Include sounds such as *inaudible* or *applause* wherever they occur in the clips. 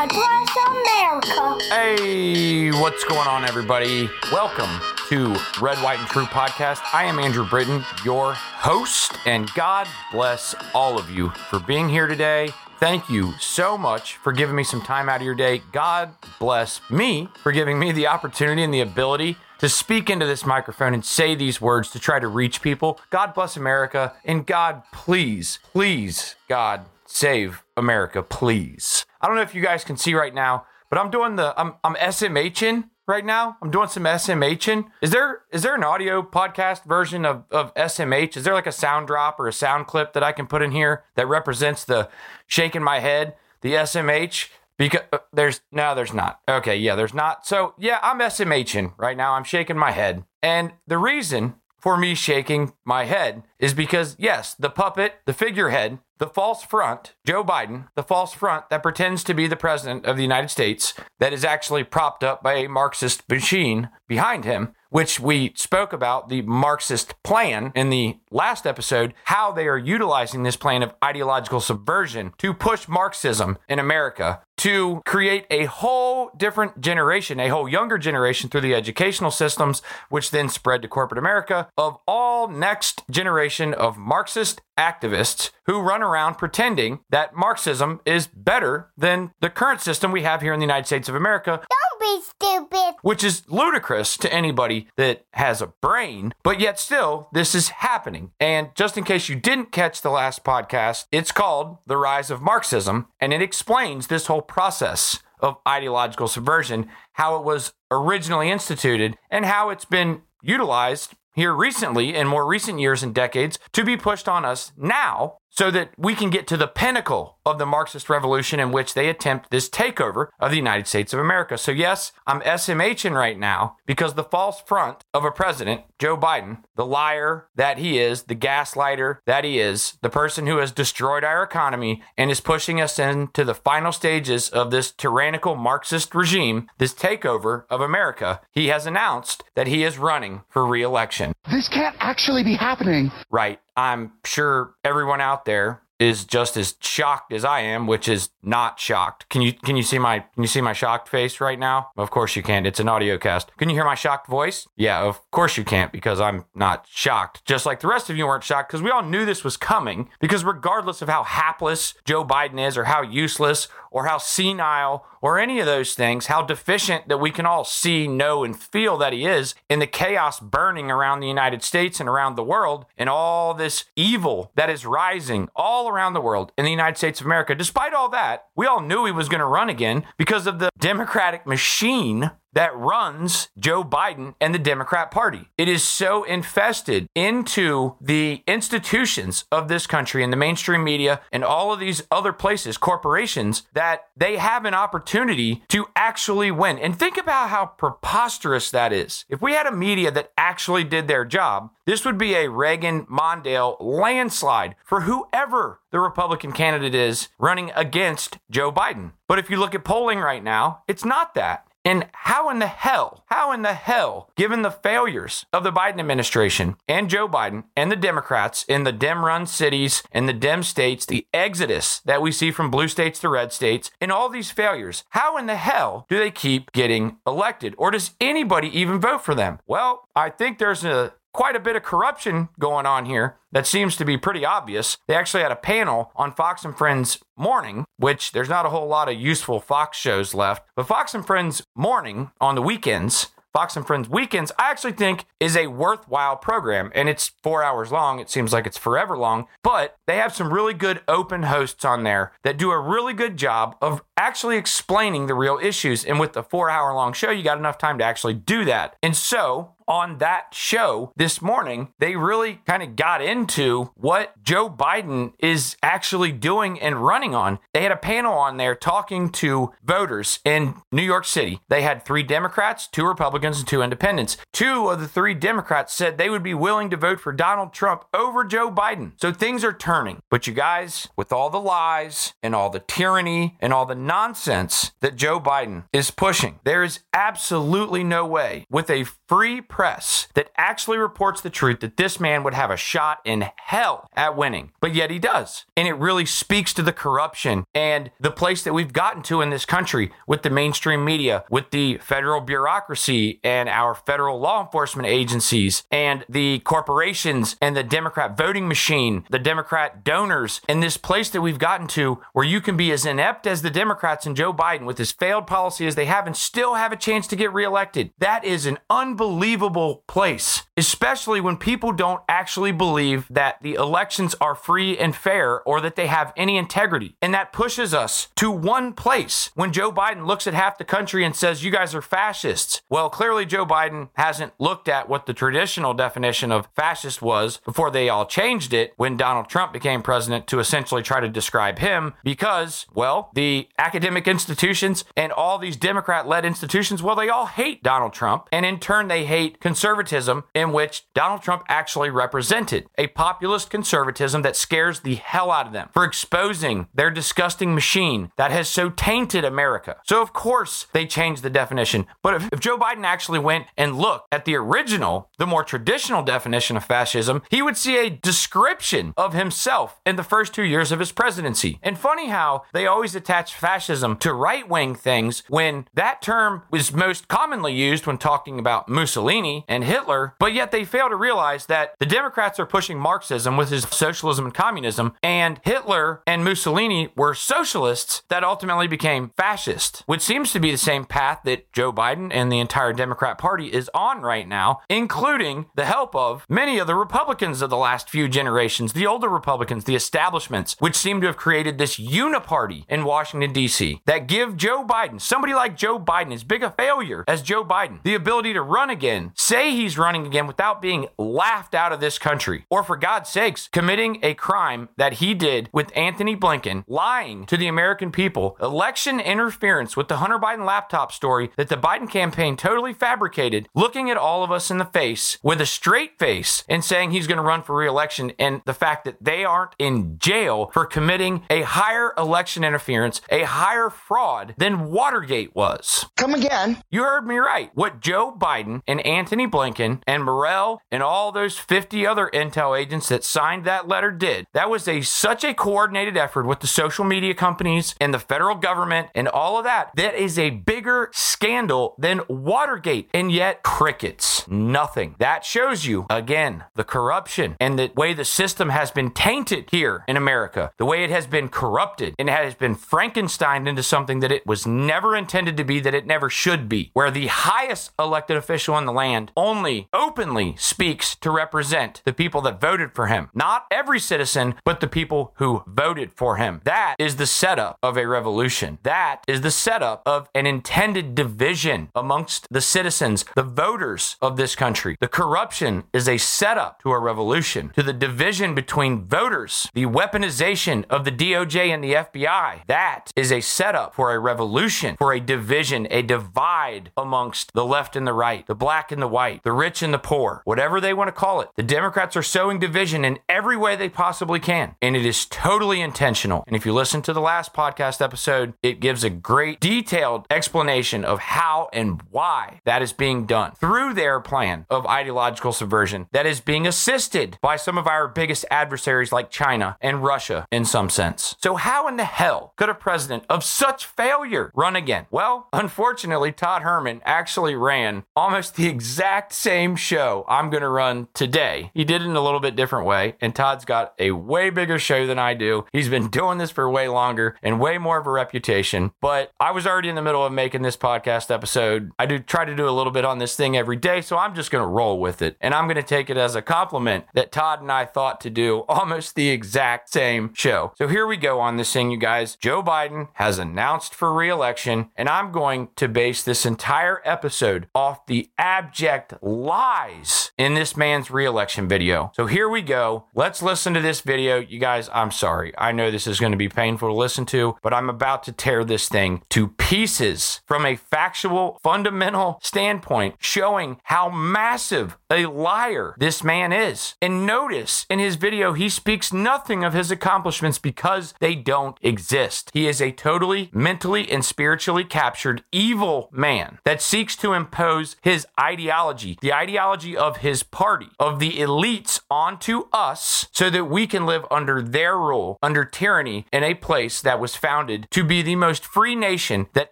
God bless America. Hey, what's going on, everybody? Welcome to Red, White, and True podcast. I am Andrew Britton, your host, and God bless all of you for being here today. Thank you so much for giving me some time out of your day. God bless me for giving me the opportunity and the ability to speak into this microphone and say these words to try to reach people. God bless America. And God, please, please, God, save America, please. I don't know if you guys can see right now, but I'm doing the I'm I'm SMHing right now. I'm doing some SMHing. Is there is there an audio podcast version of, of SMH? Is there like a sound drop or a sound clip that I can put in here that represents the shaking my head, the SMH? Because uh, there's no, there's not. Okay, yeah, there's not. So yeah, I'm SMHing right now. I'm shaking my head, and the reason for me shaking my head is because yes, the puppet, the figurehead, the false front, Joe Biden, the false front that pretends to be the president of the United States, that is actually propped up by a Marxist machine behind him, which we spoke about the Marxist plan in the last episode, how they are utilizing this plan of ideological subversion to push Marxism in America to create a whole different generation, a whole younger generation through the educational systems, which then spread to corporate America of all next generation of Marxist activists who run around pretending that Marxism is better than the current system we have here in the United States of America. Be stupid. Which is ludicrous to anybody that has a brain, but yet still, this is happening. And just in case you didn't catch the last podcast, it's called The Rise of Marxism, and it explains this whole process of ideological subversion, how it was originally instituted, and how it's been utilized here recently in more recent years and decades to be pushed on us now so that we can get to the pinnacle of the Marxist revolution in which they attempt this takeover of the United States of America. So, yes, I'm SMHing right now because the false front of a president, Joe Biden, the liar that he is, the gaslighter that he is, the person who has destroyed our economy and is pushing us into the final stages of this tyrannical Marxist regime, this takeover of America, he has announced that he is running for re election. This can't actually be happening. Right. I'm sure everyone out there is just as shocked as I am, which is not shocked. Can you can you see my can you see my shocked face right now? Of course you can't. It's an audio cast. Can you hear my shocked voice? Yeah, of course you can't because I'm not shocked. Just like the rest of you weren't shocked because we all knew this was coming because regardless of how hapless Joe Biden is or how useless or how senile or any of those things, how deficient that we can all see, know, and feel that he is in the chaos burning around the United States and around the world, and all this evil that is rising all around the world in the United States of America. Despite all that, we all knew he was going to run again because of the Democratic machine that runs Joe Biden and the Democrat Party. It is so infested into the institutions of this country and the mainstream media and all of these other places, corporations, that they have an opportunity to actually win. And think about how preposterous that is. If we had a media that actually did their job, this would be a Reagan Mondale landslide for whoever the Republican candidate is running against Joe Biden. But if you look at polling right now, it's not that. And how in the hell, how in the hell, given the failures of the Biden administration and Joe Biden and the Democrats in the Dem run cities and the Dem states, the exodus that we see from blue states to red states, and all these failures, how in the hell do they keep getting elected? Or does anybody even vote for them? Well, I think there's a quite a bit of corruption going on here that seems to be pretty obvious. They actually had a panel on Fox and Friends Morning, which there's not a whole lot of useful Fox shows left, but Fox and Friends Morning on the weekends. Fox and Friends Weekends, I actually think is a worthwhile program. And it's four hours long. It seems like it's forever long, but they have some really good open hosts on there that do a really good job of actually explaining the real issues. And with the four hour long show, you got enough time to actually do that. And so on that show this morning, they really kind of got into what Joe Biden is actually doing and running on. They had a panel on there talking to voters in New York City. They had three Democrats, two Republicans, and two independents. Two of the three Democrats said they would be willing to vote for Donald Trump over Joe Biden. So things are turning. But you guys, with all the lies and all the tyranny and all the nonsense that Joe Biden is pushing, there is absolutely no way with a free press that actually reports the truth that this man would have a shot in hell at winning. But yet he does. And it really speaks to the corruption and the place that we've gotten to in this country with the mainstream media, with the federal bureaucracy and our federal law enforcement agencies and the corporations and the Democrat voting machine, the Democrat donors, and this place that we've gotten to where you can be as inept as the Democrats and Joe Biden with his failed policy as they have and still have a chance to get reelected. That is an unbelievable place, especially when people don't actually believe that the elections are free and fair or that they have any integrity. And that pushes us to one place when Joe Biden looks at half the country and says, You guys are fascists. Well, clearly, Joe Biden hasn't looked at what the traditional definition of fascist was before they all changed it when Donald Trump became president to essentially try to describe him because, well, the academic institutions and all these Democrat led institutions, well, they all hate Donald Trump. And in turn, they hate conservatism, in which Donald Trump actually represented a populist conservatism that scares the hell out of them for exposing their disgusting machine that has so tainted America. So, of course, they changed the definition. But if, if Joe Biden actually went and looked at the original, the more traditional definition of fascism, he would see a description of himself in the first two years of his presidency. And funny how they always attach fascism to right wing things when that term was most commonly used when talking about Mussolini and Hitler, but yet they fail to realize that the Democrats are pushing Marxism with his socialism and communism, and Hitler and Mussolini were socialists that ultimately became fascist, which seems to be the same path that Joe Biden and the entire Democrat Party is on right now, including the help of many of the Republicans of the last few generations, the older Republicans, the establishments, which seem to have created this uniparty in Washington, D.C., that give Joe Biden, somebody like Joe Biden, as big a failure as Joe Biden, the ability to run again, say he's running again without being laughed out of this country, or for God's sakes, committing a crime that he did with Anthony Blinken, lying to the American people, election interference with the Hunter Biden laptop story that the Biden campaign totally fabricated, looking at all of us in the face with a straight face and saying he's going to run for reelection, and the fact that they aren't in jail for committing a higher election interference, a higher fraud than Watergate was. Come again. You heard me right. What Joe Biden and Anthony Blinken and Morell and all those 50 other intel agents that signed that letter did, that was a such a coordinated effort with the social media companies and the federal government and all of that. That is a bigger scandal than Watergate. And yet, crickets. Nothing. That shows you, again, the corruption and the way the system has been tainted here in America, the way it has been corrupted and has been Frankenstein into something that it was never intended to be, that it never should be, where the highest elected official in the land only openly speaks to represent the people that voted for him. Not every citizen, but the people who voted for him. That is the setup of a revolution. That is the setup of an intended division amongst the citizens, the voters of this country. The corruption is a setup to a revolution, to the division between voters, the weaponization of the DOJ and the FBI. That is a setup for a revolution, for a division, a divide amongst the left and the right, the black and the white, the rich and the poor, whatever they want to call it. The Democrats are sowing division in every way they possibly can, and it is totally intentional. And if you listen to the last podcast episode, it gives a great detailed explanation of how and why that is being done through their plan of ideological subversion that is being assisted by some of our biggest adversaries like China and Russia in some sense. So, how in the hell could a president of such failure run again? Well, unfortunately, Todd Herman actually ran almost the *laughs* exact same show I'm going to run today. He did it in a little bit different way, and Todd's got a way bigger show than I do. He's been *laughs* doing this for way longer and way more of a reputation, but I was already in the middle of making this podcast episode. I do try to do a little bit on this thing every day, so I'm just going to roll with it. And I'm going to take it as a compliment that Todd and I thought to do *laughs* almost the exact same show. So here we go on this thing, you guys. Joe Biden has announced for reelection, and I'm going to base this entire episode off the abject lies in this man's reelection video. So here we go. Let's listen to this video. You guys, I'm sorry. I know this is going to be painful to listen to, but I'm about to tear this thing to pieces from a factual, fundamental standpoint, showing how massive a liar this man is. And notice in his video, he speaks nothing of his accomplishments because they don't exist. He is a totally mentally and spiritually captured evil man that seeks to impose his ideology, the ideology of his party, of the elites onto us so that we can live under their rule, under tyranny in a place that was founded to be the most free nation that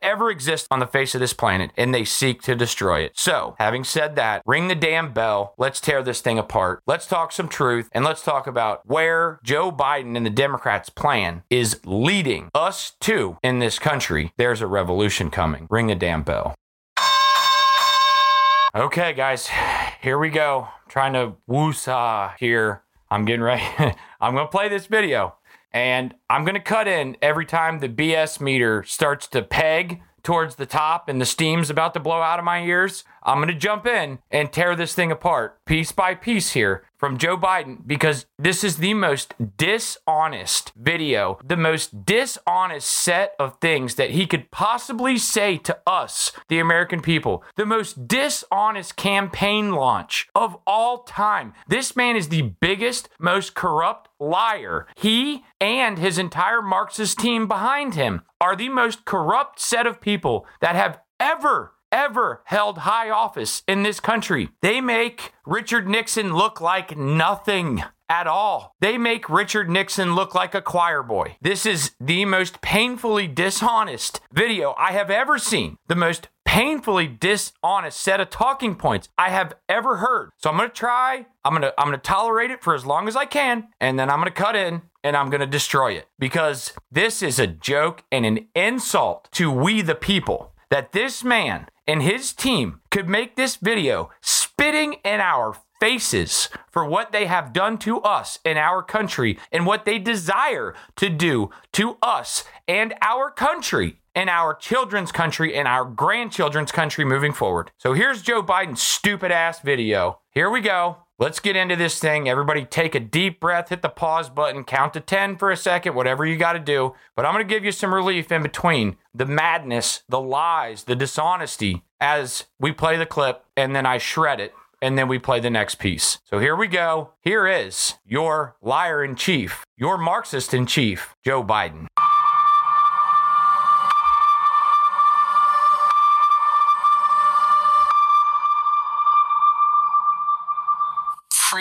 ever exists on the face of this planet, and they seek to destroy it. So, having said that, ring the damn bell. Let's tear this thing apart. Let's talk some truth, and let's talk about where Joe Biden and the Democrats' plan is leading us to in this country. There's a revolution coming. Ring the damn bell. Okay, guys, here we go. trying to woosah here. I'm getting ready. *laughs* I'm going to play this video and I'm going to cut in every time the BS meter starts to peg towards the top and the steam's about to blow out of my ears. I'm going to jump in and tear this thing apart piece by piece here from Joe Biden because this is the most dishonest video, the most dishonest set of things that he could possibly say to us, the American people, the most dishonest campaign launch of all time. This man is the biggest, most corrupt liar. He and his entire Marxist team behind him are the most corrupt set of people that have ever ever held high office in this country. They make Richard Nixon look like nothing at all. They make Richard Nixon look like a choir boy. This is the most painfully dishonest video I have ever seen. The most painfully dishonest set of talking points I have ever heard. So I'm going to try, I'm going to I'm going to tolerate it for as long as I can and then I'm going to cut in and I'm going to destroy it. Because this is a joke and an insult to we the people. That this man and his team could make this video spitting in our faces for what they have done to us in our country and what they desire to do to us and our country and our children's country and our grandchildren's country moving forward. So here's Joe Biden's stupid ass video. Here we go. Let's get into this thing. Everybody take a deep breath, hit the pause button, count to 10 for a second, whatever you got to do. But I'm going to give you some relief in between the madness, the lies, the dishonesty as we play the clip and then I shred it and then we play the next piece. So here we go. Here is your liar in chief, your Marxist in chief, Joe Biden.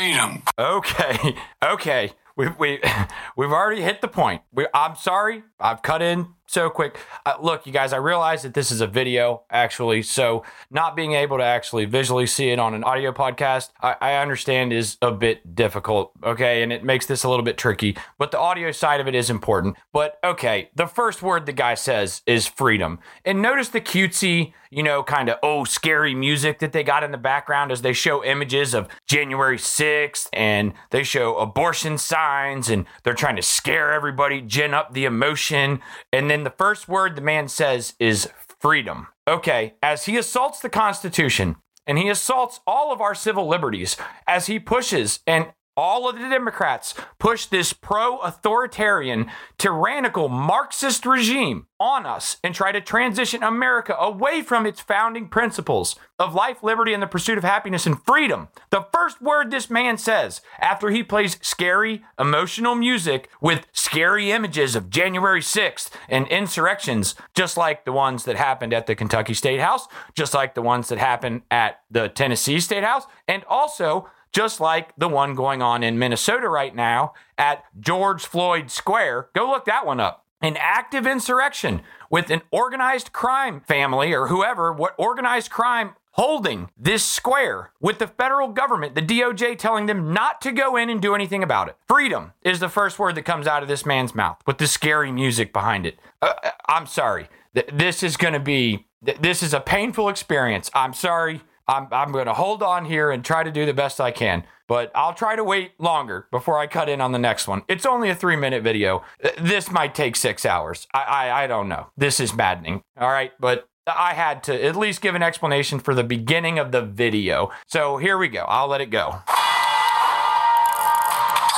Freedom. Okay, *laughs* okay. We we *laughs* we've already hit the point. We, I'm sorry. I've cut in so quick. Uh, look, you guys, I realize that this is a video actually, so not being able to actually visually see it on an audio podcast, I, I, understand is a bit difficult. Okay, and it makes this a little bit tricky, but the audio side of it is important. But okay, the first word the guy says is freedom, and notice the cutesy, you know, kind of oh scary music that they got in the background as they show images of January 6th and they show abortion signs and they're trying to scare everybody, gin up the emotion, and then then the first word the man says is freedom. Okay, as he assaults the Constitution and he assaults all of our civil liberties, as he pushes and all of the Democrats push this pro authoritarian, tyrannical Marxist regime on us and try to transition America away from its founding principles of life, liberty, and the pursuit of happiness and freedom. The first word this man says after he plays scary, emotional music with scary images of January 6th and insurrections, just like the ones that happened at the Kentucky State House, just like the ones that happened at the Tennessee State House, and also just like the one going on in Minnesota right now at George Floyd Square. Go look that one up. An active insurrection with an organized crime family or whoever, what organized crime holding this square with the federal government, the DOJ telling them not to go in and do anything about it. Freedom is the first word that comes out of this man's mouth with the scary music behind it. Uh, uh I'm sorry. This is going to be, this is a painful experience. I'm sorry. I'm, I'm going to hold on here and try to do the best I can. But I'll try to wait longer before I cut in on the next one. It's only a three minute video. This might take six hours. I, I, I don't know. This is maddening. All right. But I had to at least give an explanation for the beginning of the video. So here we go. I'll let it go.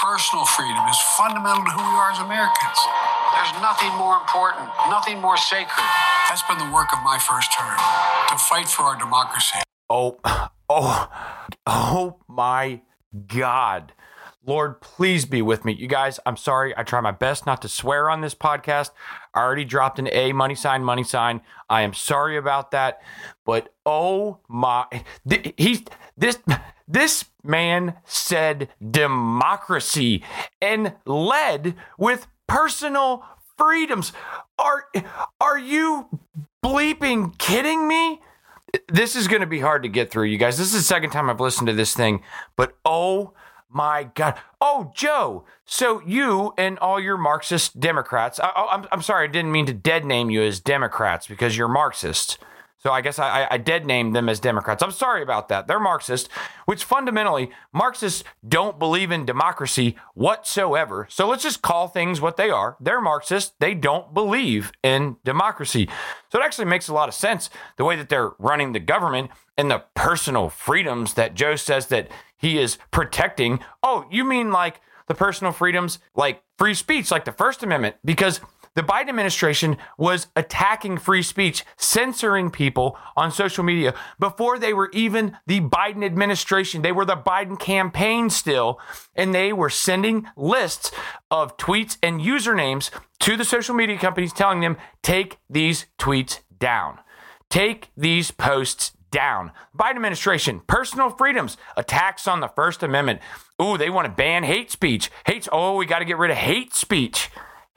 Personal freedom is fundamental to who we are as Americans. There's nothing more important, nothing more sacred. That's been the work of my first term to fight for our democracy. Oh, *sighs* Oh, *sighs* oh my God. Lord, please be with me. You guys, I'm sorry. I try my best not to swear on this podcast. I already dropped an A money sign, money sign. I am sorry about that. But oh my, th- he's this this man said democracy and led with personal freedoms. Are are you bleeping kidding me? This is going to be hard to get through, you guys. This is the second time I've listened to this thing, but oh my God. Oh, Joe. So you and all your Marxist Democrats, I, oh, I'm, I'm sorry, I didn't mean to dead name you as Democrats because you're Marxists. So I guess I, I dead named them as Democrats. I'm sorry about that. They're Marxist, which fundamentally, Marxists don't believe in democracy whatsoever. So let's just call things what they are. They're Marxist. They don't believe in democracy. So it actually makes a lot of sense the way that they're running the government and the personal freedoms that Joe says that he is protecting. Oh, you mean like the personal freedoms, like free speech, like the First Amendment? Because the Biden administration was attacking free speech, censoring people on social media before they were even the Biden administration. They were the Biden campaign still, and they were sending lists of tweets and usernames to the social media companies telling them, take these tweets down. Take these posts down. Biden administration, personal freedoms, attacks on the First Amendment. Ooh, they want to ban hate speech. Hates, oh, we got to get rid of hate speech.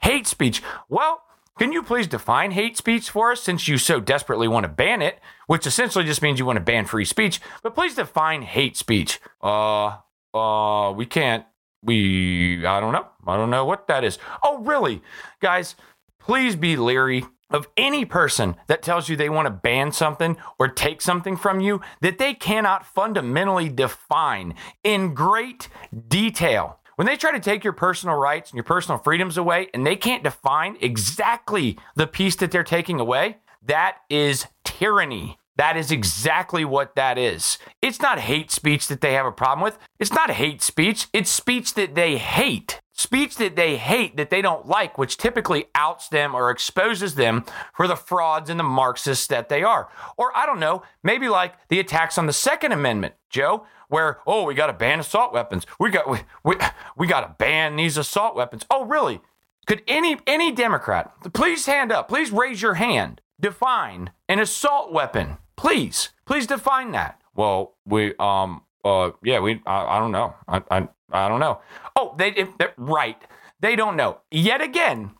Hate speech. Well, can you please define hate speech for us since you so desperately want to ban it, which essentially just means you want to ban free speech, but please define hate speech. Uh uh we can't we I don't know. I don't know what that is. Oh, really? Guys, please be leery of any person that tells you they want to ban something or take something from you that they cannot fundamentally define in great detail. When they try to take your personal rights and your personal freedoms away and they can't define exactly the piece that they're taking away, that is tyranny. That is exactly what that is. It's not hate speech that they have a problem with. It's not hate speech. It's speech that they hate. Speech that they hate, that they don't like, which typically outs them or exposes them for the frauds and the Marxists that they are. Or I don't know, maybe like the attacks on the Second Amendment, Joe, where, oh, we got to ban assault weapons. We got, we, we, we got to ban these assault weapons. Oh, really? Could any any Democrat please hand up, please raise your hand, define an assault weapon? Please, please define that. Well, we um uh yeah we I, I don't know I, I I don't know. Oh, they if, right they don't know yet again.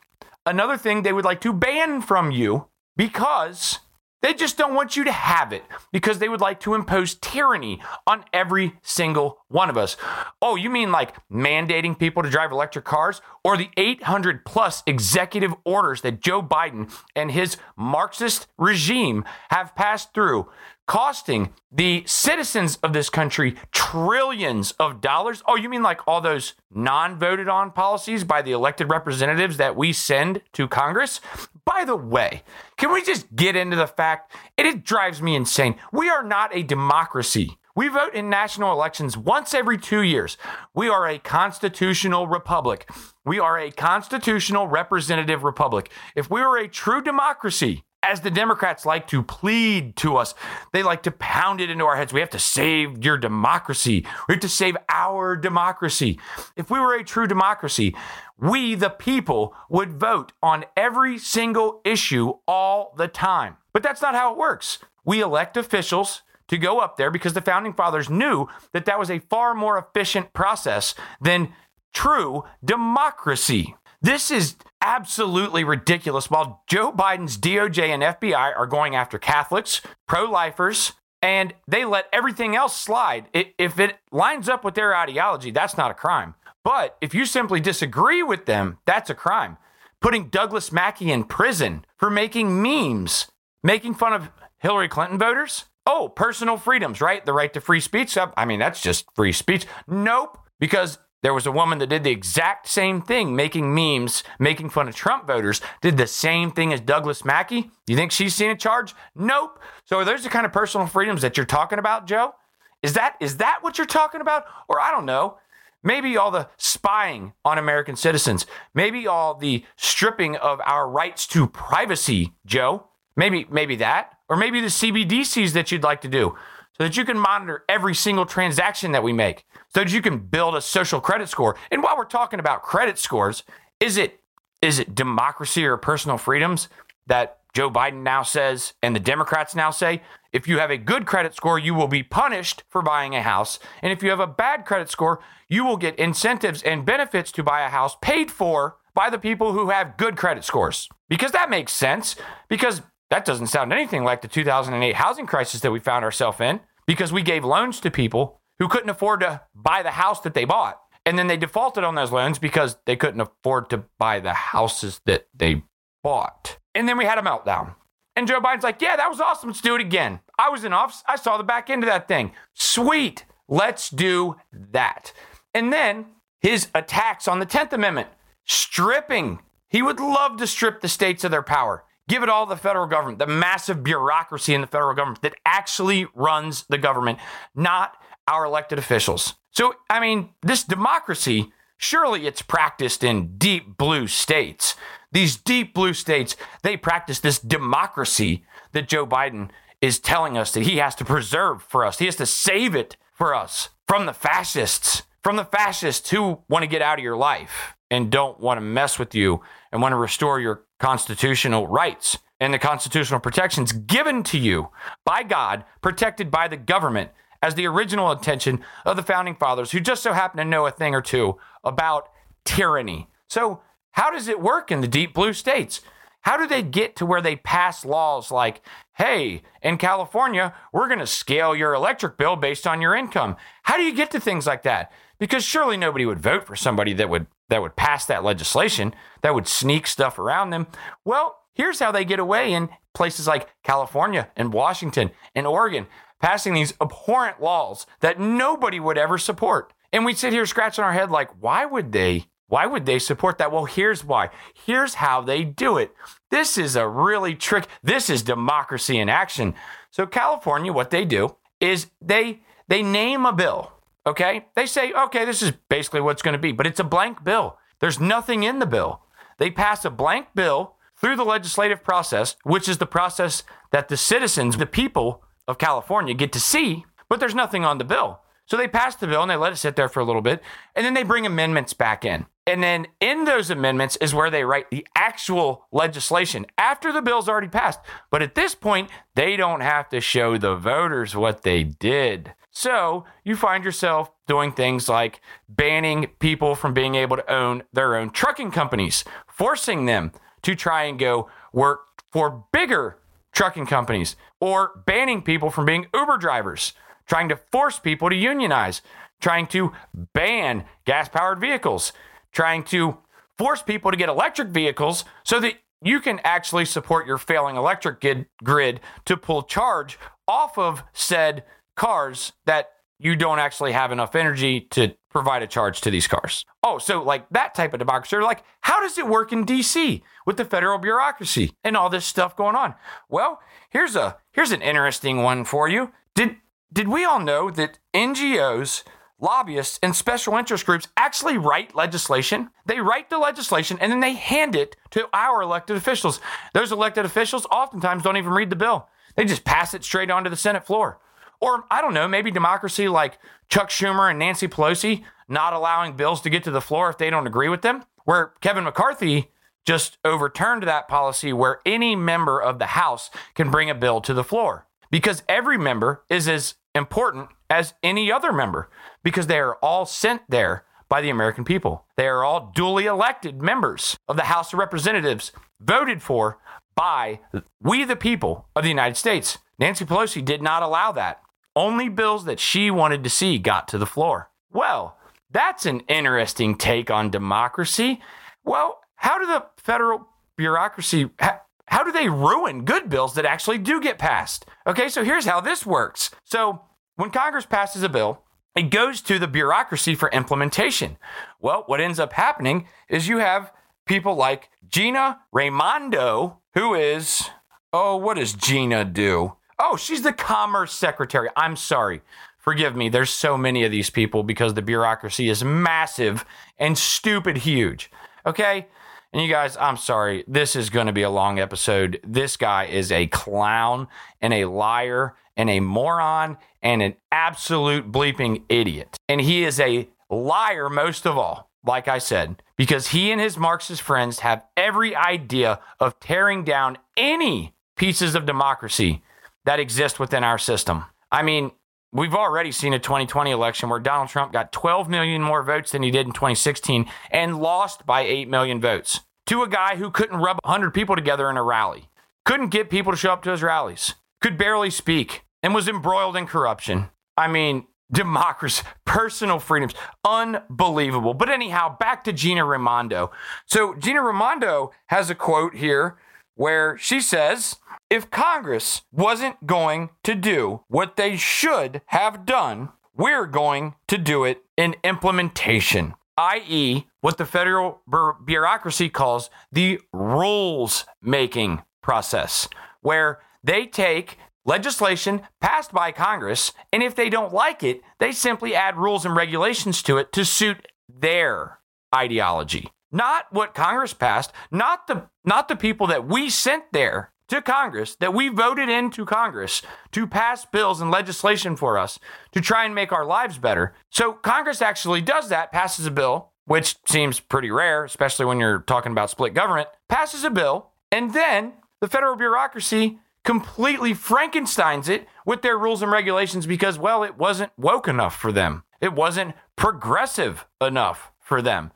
Another thing they would like to ban from you because they just don't want you to have it because they would like to impose tyranny on every single one of us. Oh, you mean like mandating people to drive electric cars or the 800 plus executive orders that Joe Biden and his Marxist regime have passed through costing the citizens of this country trillions of dollars. Oh, you mean like all those non voted on policies by the elected representatives that we send to Congress? By the way, can we just get into the fact it, it drives me insane? We are not a democracy. We vote in national elections once every two years. We are a constitutional republic. We are a constitutional representative republic. If we were a true democracy, as the Democrats like to plead to us, they like to pound it into our heads. We have to save your democracy. We have to save our democracy. If we were a true democracy, we, the people, would vote on every single issue all the time. But that's not how it works. We elect officials to go up there because the founding fathers knew that that was a far more efficient process than true democracy. This is absolutely ridiculous. While Joe Biden's DOJ and FBI are going after Catholics, pro lifers, and they let everything else slide. If it lines up with their ideology, that's not a crime. But if you simply disagree with them, that's a crime. Putting Douglas Mackey in prison for making memes, making fun of Hillary Clinton voters. Oh, personal freedoms, right? The right to free speech. I mean, that's just free speech. Nope. Because there was a woman that did the exact same thing, making memes, making fun of Trump voters, did the same thing as Douglas Mackey. You think she's seen a charge? Nope. So are those the kind of personal freedoms that you're talking about, Joe? Is that is that what you're talking about? Or I don't know. Maybe all the spying on American citizens. Maybe all the stripping of our rights to privacy, Joe. Maybe maybe that. Or maybe the CBDCs that you'd like to do. So that you can monitor every single transaction that we make, so that you can build a social credit score. And while we're talking about credit scores, is it is it democracy or personal freedoms that Joe Biden now says and the Democrats now say if you have a good credit score, you will be punished for buying a house. And if you have a bad credit score, you will get incentives and benefits to buy a house paid for by the people who have good credit scores. Because that makes sense, because that doesn't sound anything like the 2008 housing crisis that we found ourselves in, because we gave loans to people who couldn't afford to buy the house that they bought. And then they defaulted on those loans because they couldn't afford to buy the houses that they bought. And then we had a meltdown. And Joe Biden's like, yeah, that was awesome. Let's do it again. I was in office. I saw the back end of that thing. Sweet. Let's do that. And then his attacks on the 10th Amendment, stripping. He would love to strip the states of their power. Give it all to the federal government, the massive bureaucracy in the federal government that actually runs the government, not our elected officials. So, I mean, this democracy, surely it's practiced in deep blue states. These deep blue states, they practice this democracy that Joe Biden is telling us that he has to preserve for us. He has to save it for us from the fascists, from the fascists who want to get out of your life and don't want to mess with you and want to restore your constitutional rights and the constitutional protections given to you by God, protected by the government as the original intention of the founding fathers who just so happen to know a thing or two about tyranny. So, how does it work in the deep blue states? How do they get to where they pass laws like, hey, in California, we're going to scale your electric bill based on your income? How do you get to things like that? Because surely nobody would vote for somebody that would that would pass that legislation, that would sneak stuff around them. Well, here's how they get away in places like California and Washington and Oregon, passing these abhorrent laws that nobody would ever support. And we sit here scratching our head like, why would they why would they support that? Well, here's why. Here's how they do it. This is a really trick. This is democracy in action. So California, what they do is they they name a bill. Okay? They say, okay, this is basically what's going to be, but it's a blank bill. There's nothing in the bill. They pass a blank bill through the legislative process, which is the process that the citizens, the people of California get to see, but there's nothing on the bill. So they pass the bill and they let it sit there for a little bit, and then they bring amendments back in. And then in those amendments is where they write the actual legislation after the bill's already passed. But at this point, they don't have to show the voters what they did. So you find yourself doing things like banning people from being able to own their own trucking companies, forcing them to try and go work for bigger trucking companies, or banning people from being Uber drivers, trying to force people to unionize, trying to ban gas powered vehicles trying to force people to get electric vehicles so that you can actually support your failing electric grid to pull charge off of said cars that you don't actually have enough energy to provide a charge to these cars. Oh, so like that type of democracy, like how does it work in DC with the federal bureaucracy and all this stuff going on? Well, here's a here's an interesting one for you. Did did we all know that NGOs lobbyists and special interest groups actually write legislation. They write the legislation and then they hand it to our elected officials. Those elected officials oftentimes don't even read the bill, they just pass it straight onto the Senate floor. Or, I don't know, maybe democracy like Chuck Schumer and Nancy Pelosi not allowing bills to get to the floor if they don't agree with them, where Kevin McCarthy just overturned that policy where any member of the House can bring a bill to the floor because every member is as important as any other member because they are all sent there by the American people. They are all duly elected members of the House of Representatives, voted for by we, the people of the United States. Nancy Pelosi did not allow that. Only bills that she wanted to see got to the floor. Well, that's an interesting take on democracy. Well, how do the federal bureaucracy, how, how do they ruin good bills that actually do get passed? Okay, so here's how this works. So when Congress passes a bill, it goes to the bureaucracy for implementation. Well, what ends up happening is you have people like Gina Raimondo, who is, oh, what does Gina do? Oh, she's the Commerce Secretary. I'm sorry. Forgive me. There's so many of these people because the bureaucracy is massive and stupid huge. Okay? And you guys, I'm sorry. This is going to be a long episode. This guy is a clown and a liar and a moron and an absolute bleeping idiot. And he is a liar most of all, like I said, because he and his Marxist friends have every idea of tearing down any pieces of democracy that exist within our system. I mean, we've already seen a 2020 election where Donald Trump got 12 million more votes than he did in 2016 and lost by 8 million votes to a guy who couldn't rub 100 people together in a rally, couldn't get people to show up to his rallies, could barely speak, and was embroiled in corruption. I mean, democracy, *laughs* personal freedoms, unbelievable. But anyhow, back to Gina Raimondo. So Gina Raimondo has a quote here where she says, if Congress wasn't going to do what they should have done, we're going to do it in implementation, i.e., what the federal bureaucracy calls the rules making process, where they take legislation passed by Congress, and if they don't like it, they simply add rules and regulations to it to suit their ideology. Not what Congress passed, not the not the people that we sent there to Congress that we voted into Congress to pass bills and legislation for us to try and make our lives better. So Congress actually does that, passes a bill, which seems pretty rare, especially when you're talking about split government, passes a bill, and then the federal bureaucracy completely Frankensteins it with their rules and regulations because, well, it wasn't woke enough for them. It wasn't progressive enough for them.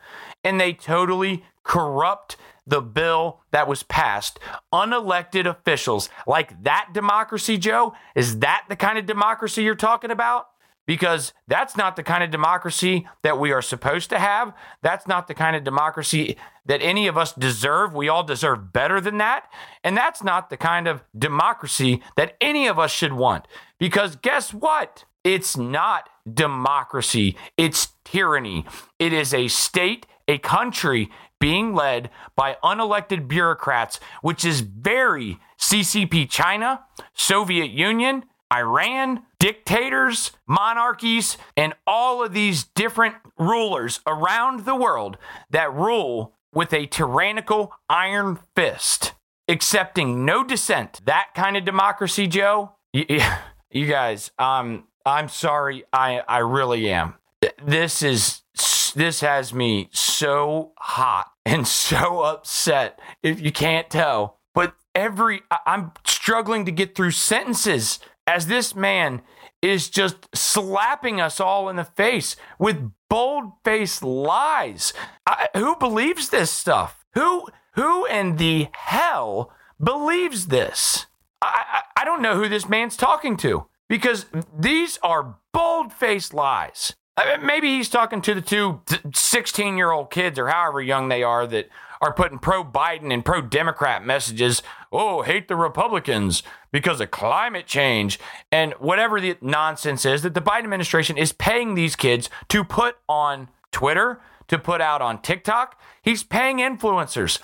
And they totally corrupt the bill that was passed. Unelected officials like that democracy, Joe, is that the kind of democracy you're talking about? Because that's not the kind of democracy that we are supposed to have. That's not the kind of democracy that any of us deserve. We all deserve better than that. And that's not the kind of democracy that any of us should want. Because guess what? It's not democracy, it's tyranny. It is a state, a country being led by unelected bureaucrats, which is very CCP China, Soviet Union, Iran, dictators, monarchies, and all of these different rulers around the world that rule with a tyrannical iron fist, accepting no dissent. That kind of democracy, Joe. You, *laughs* you guys, um, I'm sorry, I I really am. This is this has me so hot *laughs* and so upset if you can't tell. But every, I'm struggling to get through sentences as this man is just slapping us all in the face with bold faced lies. I, who believes this stuff? Who, who in the hell believes this? I, I, I don't know who this man's talking to because these are bold faced lies. Maybe he's talking to the two 16 year old kids or however young they are that are putting pro Biden and pro Democrat messages. Oh, hate the Republicans because of climate change and whatever the nonsense is that the Biden administration is paying these kids to put on Twitter, to put out on TikTok. He's paying influencers.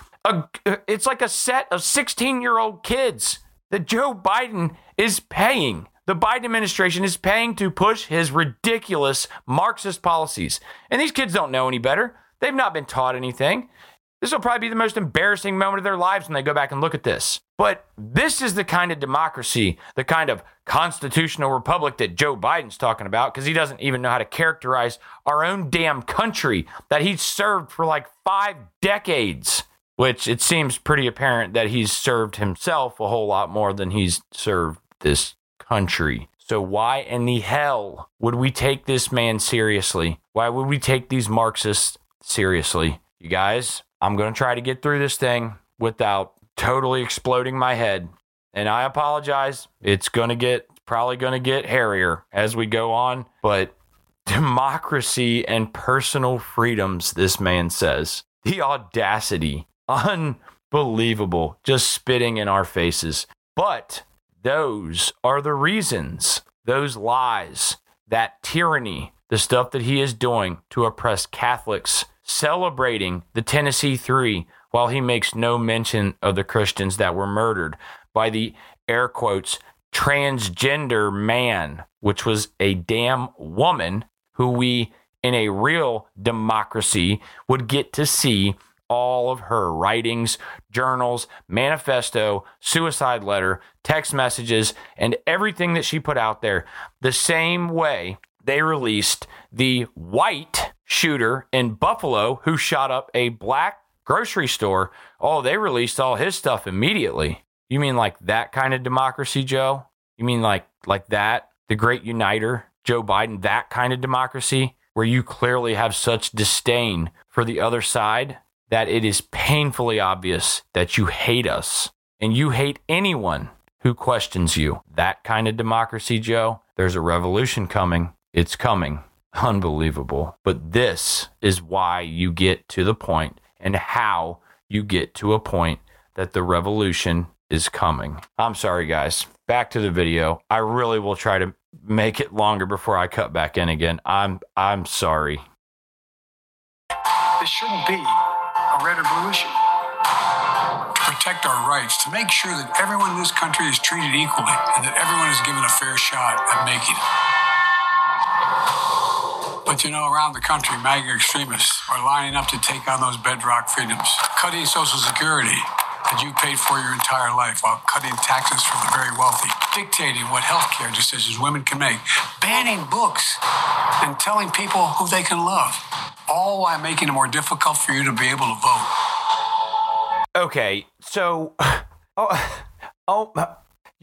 it's like a set of 16 year old kids that Joe Biden is paying the Biden administration is paying to push his ridiculous Marxist policies. And these kids don't know any better. They've not been taught anything. This will probably be the most embarrassing moment of their lives when they go back and look at this. But this is the kind of democracy, the kind of constitutional republic that Joe Biden's talking about, because he doesn't even know how to characterize our own damn country that he's served for like five decades, which it seems pretty apparent that he's served himself a whole lot more than he's served this country. So, why in the hell would we take this man seriously? Why would we take these Marxists seriously? You guys, I'm going to try to get through this thing without totally exploding my head. And I apologize. It's going to get, probably going to get hairier as we go on. But democracy and personal freedoms, this man says. The audacity, unbelievable, just spitting in our faces. But those are the reasons, those lies, that tyranny, the stuff that he is doing to oppress Catholics, celebrating the Tennessee Three while he makes no mention of the Christians that were murdered by the air quotes transgender man, which was a damn woman who we in a real democracy would get to see all of her writings, journals, manifesto, suicide letter, text messages, and everything that she put out there the same way they released the white shooter in Buffalo who shot up a black grocery store. Oh, they released all his stuff immediately. You mean like that kind of democracy, Joe? You mean like like that? The great uniter, Joe Biden, that kind of democracy where you clearly have such disdain for the other side that it is painfully obvious that you hate us and you hate anyone who questions you. That kind of democracy, Joe, there's a revolution coming. It's coming. Unbelievable. But this is why you get to the point and how you get to a point that the revolution is coming. I'm sorry, guys. Back to the video. I really will try to make it longer before I cut back in again. I'm I'm sorry. This shouldn't be a red or blue issue. To protect our rights, to make sure that everyone in this country is treated equally and that everyone is given a fair shot at making it. But you know, around the country, MAGA extremists are lining up to take on those bedrock freedoms, cutting Social Security that you paid for your entire life while cutting taxes for the very wealthy, dictating what healthcare decisions women can make, banning books, and telling people who they can love, all while making it more difficult for you to be able to vote. Okay, so *laughs* oh oh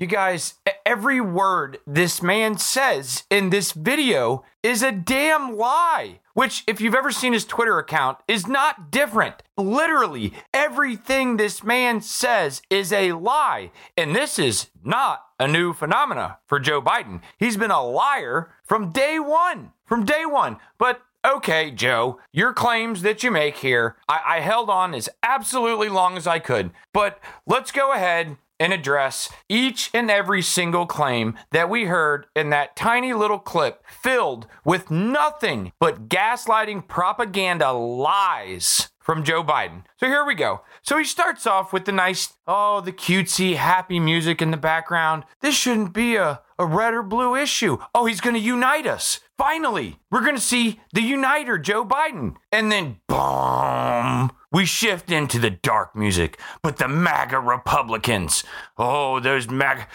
you guys, every word this man says in this video is a damn lie. Which, if you've ever seen his Twitter account, is not different. Literally, everything this man says is a lie. And this is not a new phenomena for Joe Biden. He's been a liar from day one. From day one. But okay, Joe, your claims that you make here, I, I held on as absolutely long as I could. But let's go ahead and address each and every single claim that we heard in that tiny little clip filled with nothing but gaslighting propaganda lies from Joe Biden. So here we go. So he starts off with the nice, oh, the cutesy, happy music in the background. This shouldn't be a, a red or blue issue. Oh, he's going to unite us. Finally, we're going to see the uniter, Joe Biden. And then, boom, we shift into the dark music. But the MAGA Republicans, oh, those MAGA.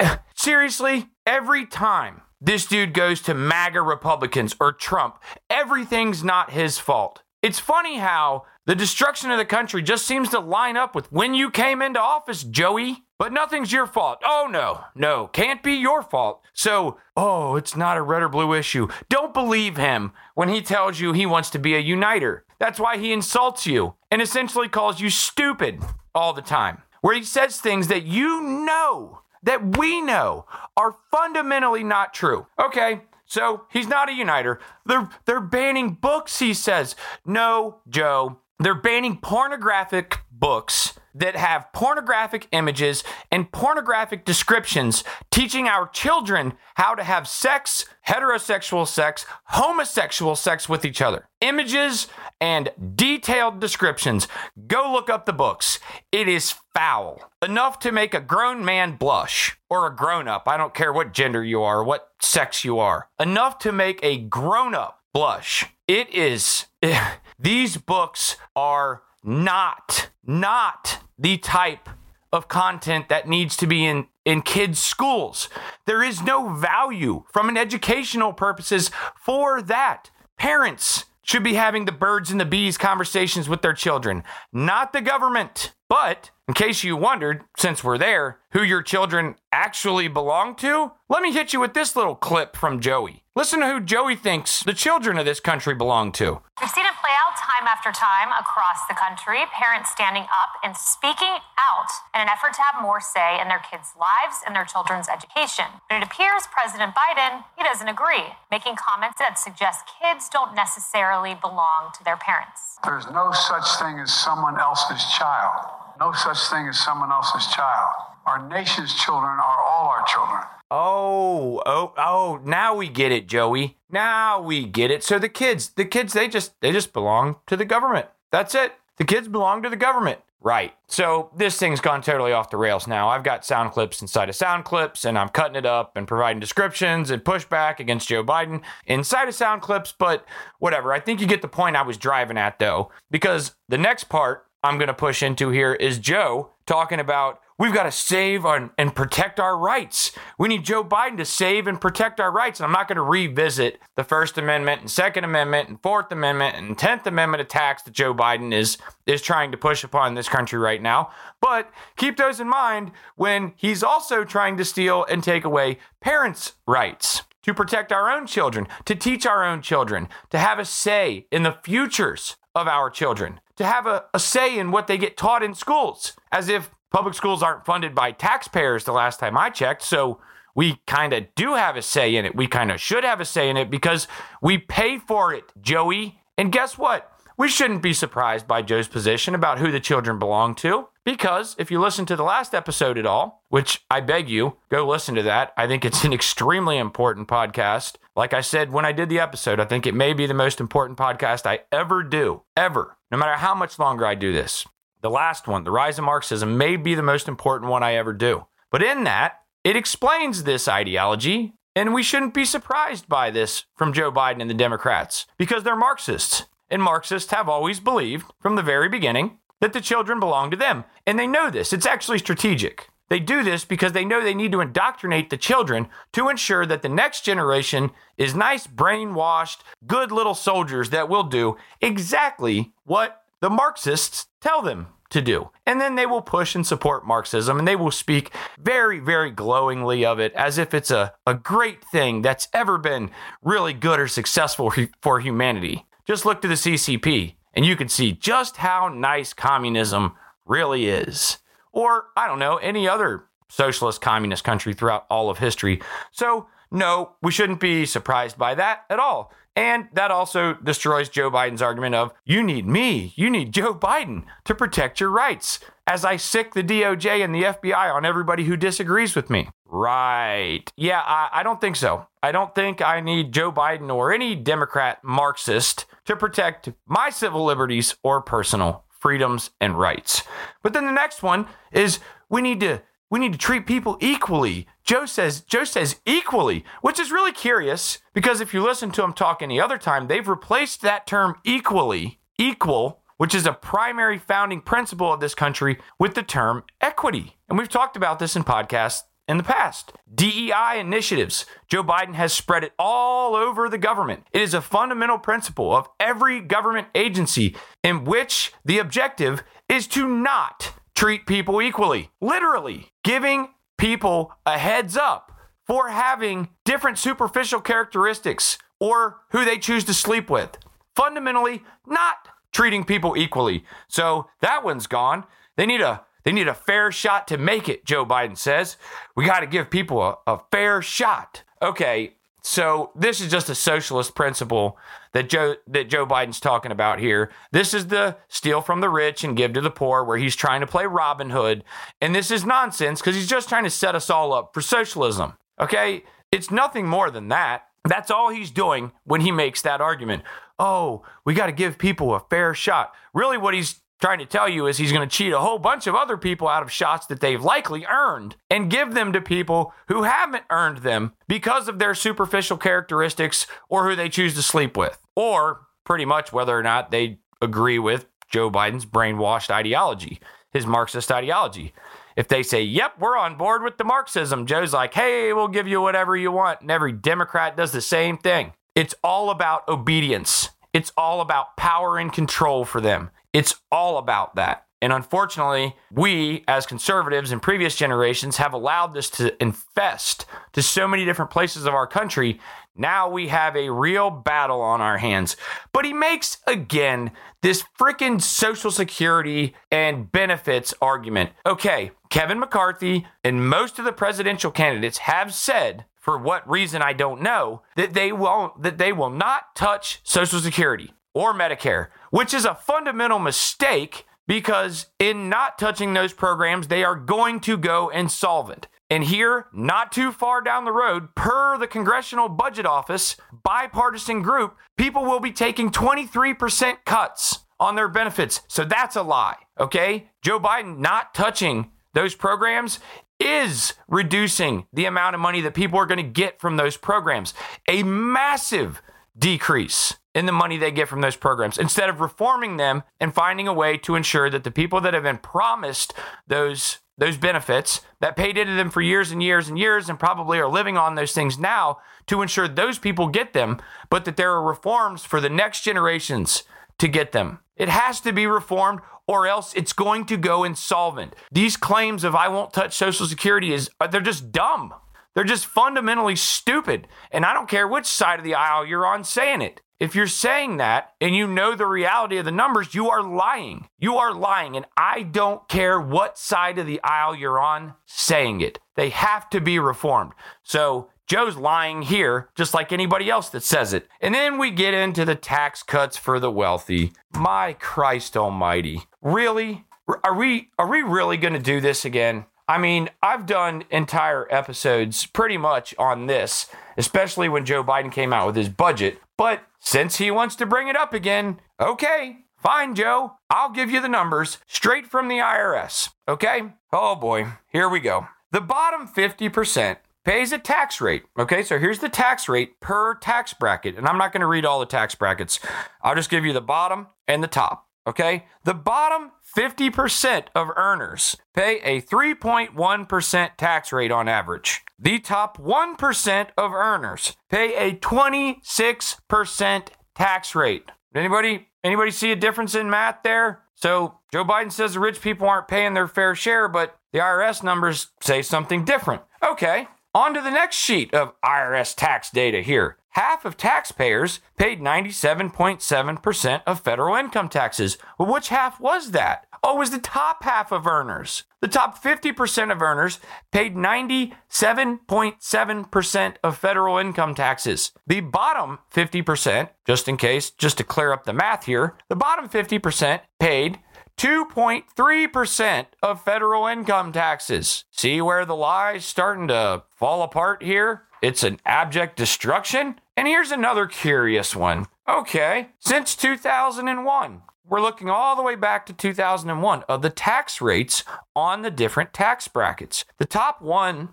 *sighs* Seriously, every time this dude goes to MAGA Republicans or Trump, everything's not his fault. It's funny how the destruction of the country just seems to line up with when you came into office, Joey. But nothing's your fault. Oh, no, no, can't be your fault. So, oh, it's not a red or blue issue. Don't believe him when he tells you he wants to be a uniter. That's why he insults you and essentially calls you stupid all the time, where he says things that you know, that we know, are fundamentally not true. Okay, so he's not a uniter. They're they're banning books, he says. No, Joe. They're banning pornographic books that have pornographic images and pornographic descriptions teaching our children how to have sex, heterosexual sex, homosexual sex with each other. Images and detailed descriptions. Go look up the books. It is foul. Enough to make a grown man blush or a grown up. I don't care what gender you are, what sex you are. Enough to make a grown up blush. It is. *laughs* These books are not, not the type of content that needs to be in, in kids' schools. There is no value from an educational purposes for that. Parents should be having the birds and the bees conversations with their children, not the government. But in case you wondered, since we're there, who your children actually belong to, let me hit you with this little clip from Joey. Listen to who Joey thinks the children of this country belong to. We've seen it play out time after time across the country, parents standing up and speaking out in an effort to have more say in their kids' lives and their children's education. But it appears President Biden, he doesn't agree, making comments that suggest kids don't necessarily belong to their parents. There's no such thing as someone else's child. No such thing as someone else's child. Our nation's children are all our children. Oh, oh, oh, now we get it, Joey. Now we get it. So the kids, the kids, they just they just belong to the government. That's it. The kids belong to the government. Right. So this thing's gone totally off the rails now. I've got sound clips inside of sound clips, and I'm cutting it up and providing descriptions and pushback against Joe Biden inside of sound clips, but whatever. I think you get the point I was driving at, though, because the next part I'm going to push into here is Joe talking about We've got to save and protect our rights. We need Joe Biden to save and protect our rights. And I'm not going to revisit the First Amendment and Second Amendment and Fourth Amendment and Tenth Amendment attacks that Joe Biden is is trying to push upon this country right now. But keep those in mind when he's also trying to steal and take away parents' rights to protect our own children, to teach our own children, to have a say in the futures of our children, to have a, a say in what they get taught in schools, as if Public schools aren't funded by taxpayers the last time I checked, so we kind of do have a say in it. We kind of should have a say in it because we pay for it, Joey. And guess what? We shouldn't be surprised by Joe's position about who the children belong to. Because if you listen to the last episode at all, which I beg you, go listen to that. I think it's an extremely important podcast. Like I said when I did the episode, I think it may be the most important podcast I ever do, ever, no matter how much longer I do this. The last one, The Rise of Marxism, may be the most important one I ever do. But in that, it explains this ideology, and we shouldn't be surprised by this from Joe Biden and the Democrats because they're Marxists. And Marxists have always believed from the very beginning that the children belong to them. And they know this. It's actually strategic. They do this because they know they need to indoctrinate the children to ensure that the next generation is nice, brainwashed, good little soldiers that will do exactly what the Marxists tell them to do. And then they will push and support Marxism and they will speak very, very glowingly of it as if it's a, a great thing that's ever been really good or successful for humanity. Just look to the CCP and you can see just how nice communism really is. Or, I don't know, any other socialist communist country throughout all of history. So, no, we shouldn't be surprised by that at all. And that also destroys Joe Biden's argument of you need me, you need Joe Biden to protect your rights as I sic the DOJ and the FBI on everybody who disagrees with me. Right. Yeah, I, I, don't think so. I don't think I need Joe Biden or any Democrat Marxist to protect my civil liberties or personal freedoms and rights. But then the next one is we need to we need to treat people equally. Joe says Joe says equally, which is really curious because if you listen to him talk any other time, they've replaced that term equally, equal, which is a primary founding principle of this country, with the term equity. And we've talked about this in podcasts in the past. DEI initiatives. Joe Biden has spread it all over the government. It is a fundamental principle of every government agency in which the objective is to not treat people equally. Literally, giving people a heads up for having different superficial characteristics or who they choose to sleep with. Fundamentally, not treating people equally. So that one's gone. They need a they need a fair shot to make it, Joe Biden says. We got to give people a, a fair shot. Okay, so this is just a socialist principle that Joe that Joe Biden's talking about here. This is the steal from the rich and give to the poor, where he's trying to play Robin Hood, and this is nonsense because he's just trying to set us all up for socialism. Okay, it's nothing more than that. That's all he's doing when he makes that argument. Oh, we got to give people a fair shot. Really, what he's trying to tell you is he's going to cheat a whole bunch of other people out of shots that they've likely earned and give them to people who haven't earned them because of their superficial characteristics or who they choose to sleep with, or pretty much whether or not they agree with Joe Biden's brainwashed ideology, his Marxist ideology. If they say, yep, we're on board with the Marxism, Joe's like, hey, we'll give you whatever you want. And every Democrat does the same thing. It's all about obedience. It's all about power and control for them. It's all about that. And unfortunately, we as conservatives in previous generations have allowed this to infest to so many different places of our country. Now we have a real battle on our hands. But he makes again this freaking Social Security and benefits argument. Okay, Kevin McCarthy and most of the presidential candidates have said for what reason I don't know that they won't that they will not touch Social Security or Medicare, which is a fundamental mistake because in not touching those programs, they are going to go insolvent. And here, not too far down the road, per the Congressional Budget Office bipartisan group, people will be taking 23% cuts on their benefits. So that's a lie. Okay. Joe Biden not touching those programs is reducing the amount of money that people are going to get from those programs. A massive decrease in the money they get from those programs instead of reforming them and finding a way to ensure that the people that have been promised those those benefits that paid into them for years and years and years and probably are living on those things now to ensure those people get them but that there are reforms for the next generations to get them it has to be reformed or else it's going to go insolvent these claims of i won't touch social security is uh, they're just dumb they're just fundamentally stupid and i don't care which side of the aisle you're on saying it if you're saying that and you know the reality of the numbers, you are lying. You are lying. And I don't care what side of the aisle you're on saying it. They have to be reformed. So Joe's lying here, just like anybody else that says it. And then we get into the tax cuts for the wealthy. My Christ almighty. Really? Are we are we really going to do this again? I mean, I've done entire episodes pretty much on this, especially when Joe Biden came out with his budget. But since he wants to bring it up again, okay, fine, Joe. I'll give you the numbers straight from the IRS. Okay? Oh boy, here we go. The bottom 50% pays a tax rate. Okay, so here's the tax rate per tax bracket. And I'm not going to read all the tax brackets, I'll just give you the bottom and the top. Okay, the bottom 50% of earners pay a 3.1% tax rate on average. The top 1% of earners pay a 26% tax rate. Anybody anybody see a difference in math there? So, Joe Biden says the rich people aren't paying their fair share, but the IRS numbers say something different. Okay, on to the next sheet of IRS tax data here. Half of taxpayers paid 97.7% of federal income taxes. Well, which half was that? Oh, it was the top half of earners. The top 50% of earners paid 97.7% of federal income taxes. The bottom 50%, just in case, just to clear up the math here, the bottom 50% paid 2.3% of federal income taxes. See where the lie's starting to fall apart here? It's an abject destruction. And here's another curious one. Okay, since 2001, we're looking all the way back to 2001 of the tax rates on the different tax brackets. The top 1%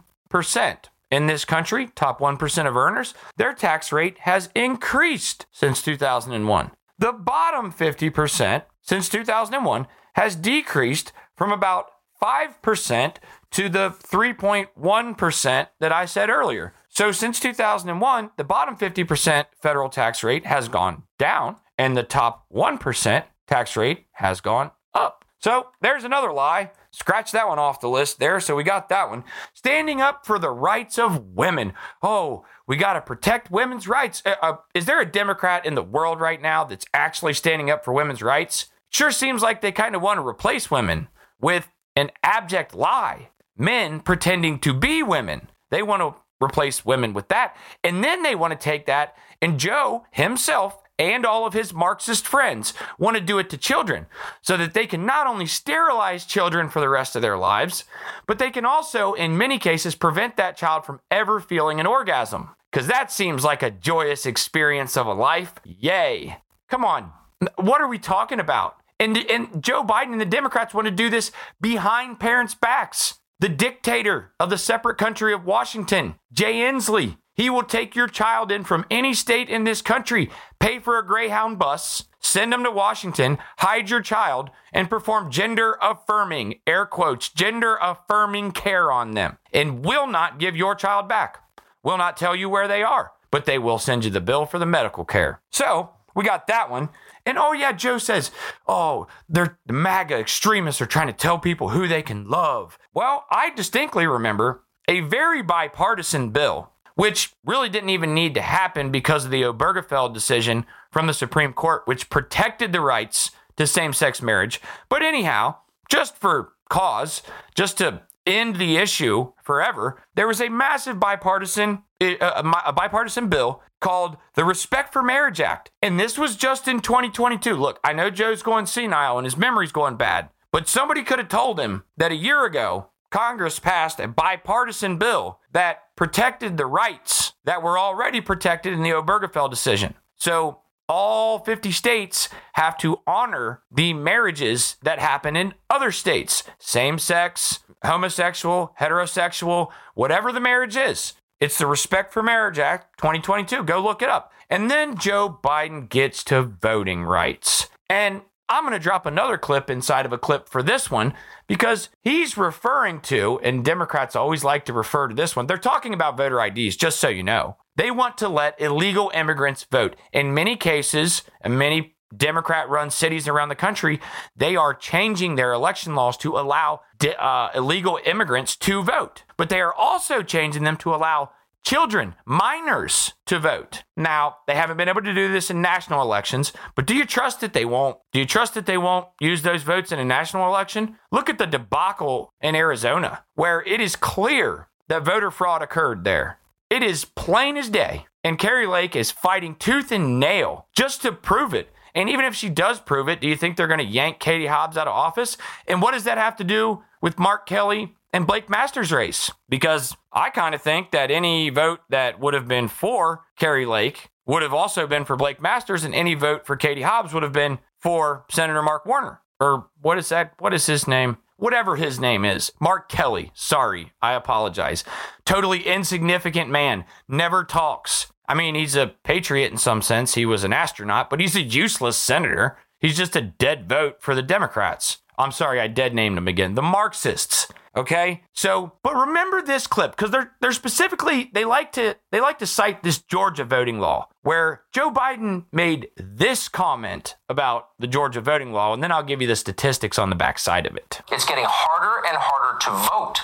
in this country, top 1% of earners, their tax rate has increased since 2001. The bottom 50% since 2001 has decreased from about 5% to the 3.1% that I said earlier. So since 2001, the bottom 50% federal tax rate has gone down and the top 1% tax rate has gone up. So there's another lie. Scratch that one off the list there. So we got that one. Standing up for the rights of women. Oh, we got to protect women's rights. Uh, uh, is there a Democrat in the world right now that's actually standing up for women's rights? Sure seems like they kind of want to replace women with an abject lie. Men pretending to be women. They want to replace women with that. And then they want to take that, and Joe himself and all of his Marxist friends want to do it to children so that they can not only sterilize children for the rest of their lives, but they can also, in many cases, prevent that child from ever feeling an orgasm. Because that seems like a joyous experience of a life. Yay. Come on. What are we talking about? And, and Joe Biden and the Democrats want to do this behind parents' backs the dictator of the separate country of Washington, Jay Inslee. He will take your child in from any state in this country, pay for a Greyhound bus, send them to Washington, hide your child, and perform gender affirming, air quotes, gender affirming care on them, and will not give your child back. Will not tell you where they are, but they will send you the bill for the medical care. So, we got that one. And oh yeah, Joe says, oh, they're the MAGA extremists are trying to tell people who they can love. Well, I distinctly remember a very bipartisan bill, which really didn't even need to happen because of the Obergefell decision from the Supreme Court, which protected the rights to same-sex marriage. But anyhow, just for cause, just to end the issue forever, there was a massive bipartisan uh, a, a, bipartisan bill called the Respect for Marriage Act. And this was just in 2022. Look, I know Joe's going senile and his memory's going bad, but somebody could have told him that a year ago, Congress passed a bipartisan bill that protected the rights that were already protected in the Obergefell decision. So all 50 states have to honor the marriages that happen in other states same sex, homosexual, heterosexual, whatever the marriage is. It's the Respect for Marriage Act 2022. Go look it up. And then Joe Biden gets to voting rights. And I'm going to drop another clip inside of a clip for this one because he's referring to, and Democrats always like to refer to this one, they're talking about voter IDs, just so you know. They want to let illegal immigrants vote. In many cases, in many Democrat run cities around the country, they are changing their election laws to allow uh, illegal immigrants to vote. But they are also changing them to allow children, minors, to vote. Now, they haven't been able to do this in national elections, but do you trust that they won't? Do you trust that they won't use those votes in a national election? Look at the debacle in Arizona, where it is clear that voter fraud occurred there. It is plain as day. And Kari Lake is fighting tooth and nail just to prove it. And even if she does prove it, do you think they're going to yank Katie Hobbs out of office? And what does that have to do with Mark Kelly and Blake Masters' race? Because I kind of think that any vote that would have been for Kari Lake would have also been for Blake Masters, and any vote for Katie Hobbs would have been for Senator Mark Warner. Or what is that? What is his name? Whatever his name is. Mark Kelly. Sorry, I apologize. Totally insignificant man. Never talks. I mean, he's a patriot in some sense. He was an astronaut, but he's a useless senator. He's just a dead vote for the Democrats. I'm sorry, I dead named them again. The Marxists. Okay? So, but remember this clip because they're they're specifically they like to they like to cite this Georgia voting law where Joe Biden made this comment about the Georgia voting law, and then I'll give you the statistics on the backside of it. It's getting harder and harder to vote.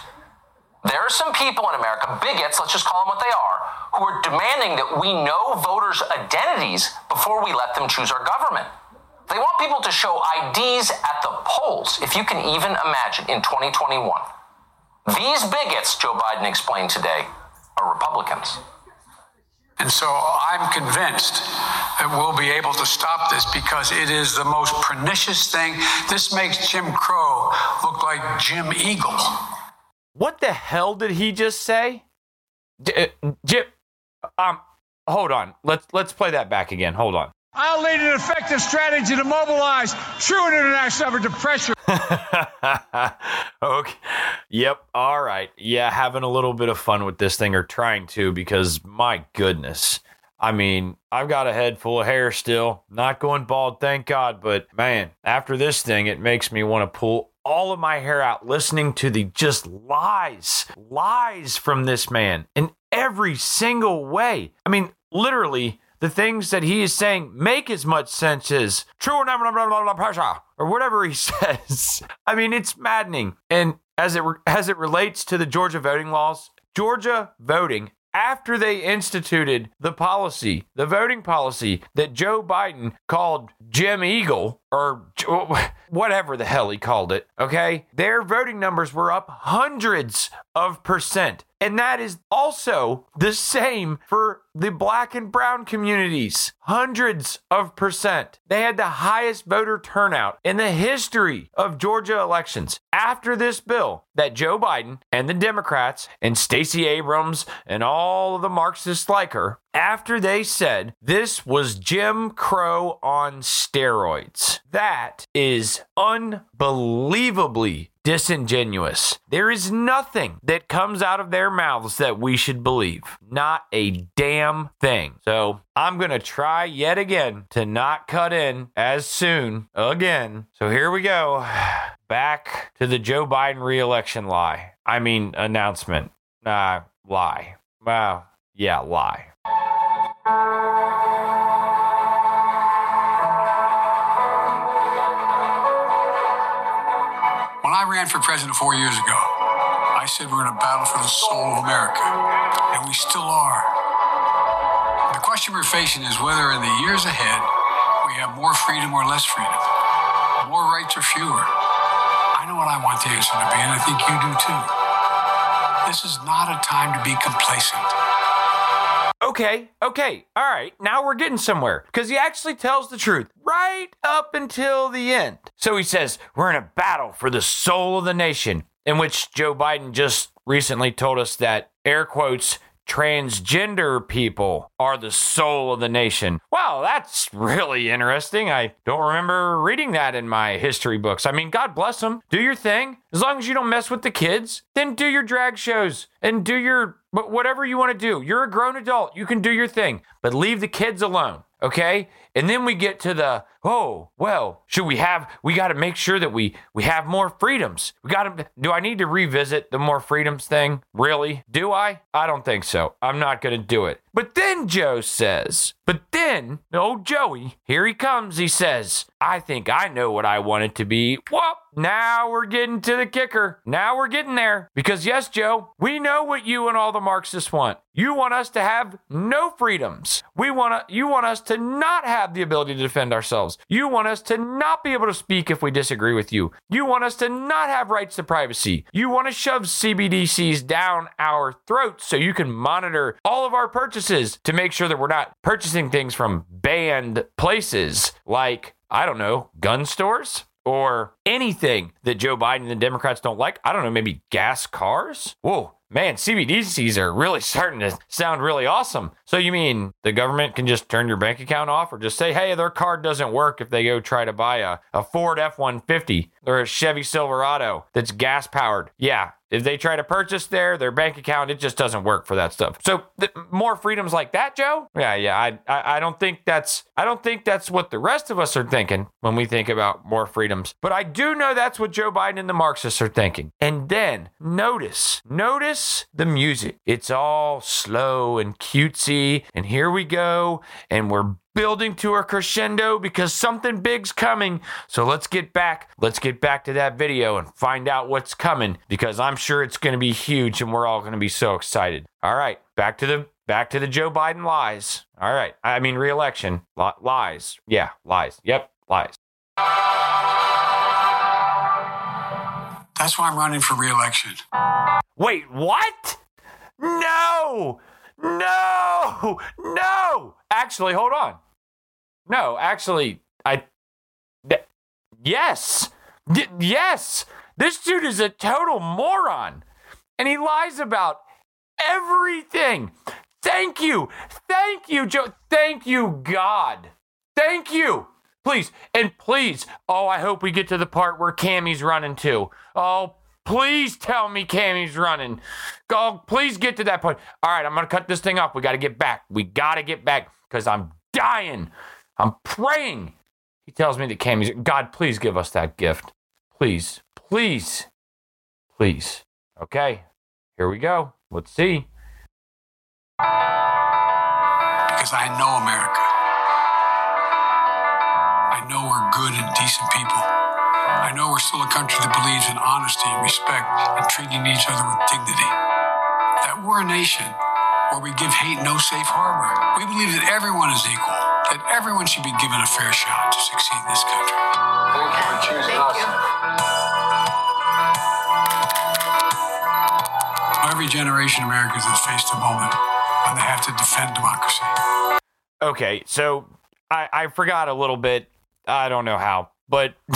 There are some people in America, bigots, let's just call them what they are, who are demanding that we know voters' identities before we let them choose our government. They want people to show IDs at the polls, if you can even imagine, in 2021. These bigots, Joe Biden explained today, are Republicans. And so I'm convinced that we'll be able to stop this because it is the most pernicious thing. This makes Jim Crow look like Jim Eagle. What the hell did he just say? D- uh, Jim, um, hold on. Let's let's play that back again. Hold on. I'll lead an effective strategy to mobilize true international effort to pressure. *laughs* okay. Yep. All right. Yeah, having a little bit of fun with this thing or trying to because my goodness. I mean, I've got a head full of hair still. Not going bald, thank God. But man, after this thing, it makes me want to pull all of my hair out listening to the just lies, lies from this man in every single way. I mean, literally, the things that he is saying make as much sense as true or blah, blah, blah, pressure or whatever he *laughs* says. I mean, it's maddening. And as it, as it relates to the Georgia voting laws, Georgia voting after they instituted the policy, the voting policy that Joe Biden called Jim Eagle or *laughs* whatever the hell he called it, okay? Their voting numbers were up hundreds of percent. And that is also the same for the black and brown communities. Hundreds of percent. They had the highest voter turnout in the history of Georgia elections after this bill that Joe Biden and the Democrats and Stacey Abrams and all of the Marxists like her after they said this was Jim Crow on steroids. That is unbelievably disingenuous. There is nothing that comes out of their mouths that we should believe. Not a damn thing. So I'm going to try yet again to not cut in as soon again. So here we go. *sighs* Back to the Joe Biden reelection lie. I mean, announcement. Nah, lie. Wow. Yeah, lie. When I ran for president four years ago, I said we're in a battle for the soul of America, and we still are. The question we're facing is whether in the years ahead we have more freedom or less freedom, more rights or fewer. I know what I want the answer to be, and I think you do too. This is not a time to be complacent. Okay, okay, all right, now we're getting somewhere because he actually tells the truth right up until the end. So he says, We're in a battle for the soul of the nation, in which Joe Biden just recently told us that, air quotes, transgender people are the soul of the nation. Wow, that's really interesting. I don't remember reading that in my history books. I mean, God bless them. Do your thing. As long as you don't mess with the kids, then do your drag shows and do your but whatever you want to do. You're a grown adult. You can do your thing, but leave the kids alone. Okay? And then we get to the, oh, well, should we have, we got to make sure that we, we have more freedoms. We got to, do I need to revisit the more freedoms thing? Really? Do I? I don't think so. I'm not going to do it. But then Joe says, but then, old Joey, here he comes. He says, I think I know what I want it to be. Well, now we're getting to the kicker. Now we're getting there. Because, yes, Joe, we know what you and all the Marxists want. You want us to have no freedoms. We want to, you want us to not have the ability to defend ourselves. You want us to not be able to speak if we disagree with you. You want us to not have rights to privacy. You want to shove CBDCs down our throats so you can monitor all of our purchases to make sure that we're not purchasing things from banned places like, I don't know, gun stores? Or anything that Joe Biden and the Democrats don't like. I don't know, maybe gas cars? Whoa, man, CBDCs are really starting to sound really awesome. So you mean the government can just turn your bank account off or just say, hey, their card doesn't work if they go try to buy a, a Ford F 150 or a Chevy Silverado that's gas powered? Yeah. If they try to purchase their their bank account, it just doesn't work for that stuff. So th- more freedoms like that, Joe? Yeah, yeah. I, I I don't think that's I don't think that's what the rest of us are thinking when we think about more freedoms. But I do know that's what Joe Biden and the Marxists are thinking. And then notice, notice the music. It's all slow and cutesy. And here we go. And we're building to a crescendo because something big's coming. So let's get back. Let's get back to that video and find out what's coming because I'm sure it's going to be huge and we're all going to be so excited. All right, back to the back to the Joe Biden lies. All right. I mean re-election Li- lies. Yeah, lies. Yep, lies. That's why I'm running for reelection. Wait, what? No! No! No! Actually, hold on. No, actually, I. th- yes! Y- yes! This dude is a total moron. And he lies about everything. Thank you. Thank you, Joe. Thank you, God. Thank you. Please, and please. Oh, I hope we get to the part where Cammy's running too. Oh, please tell me Cammy's running. Go, please get to that point. All right, I'm gonna cut this thing off. We gotta get back. We gotta get back because I'm dying. I'm praying. He tells me that Cammy's. God, please give us that gift. Please, please, please. Okay, here we go. Let's see. because I know America. I know we're good and decent people. I know we're still a country that believes in honesty and respect and treating each other with dignity. That we're a nation where we give hate no safe harbor. We believe that everyone is equal, that everyone should be given a fair shot to succeed in this country. Thank you for choosing us. Every generation of Americans has faced a moment when they have to defend democracy. Okay, so I, I forgot a little bit. I don't know how, but *laughs*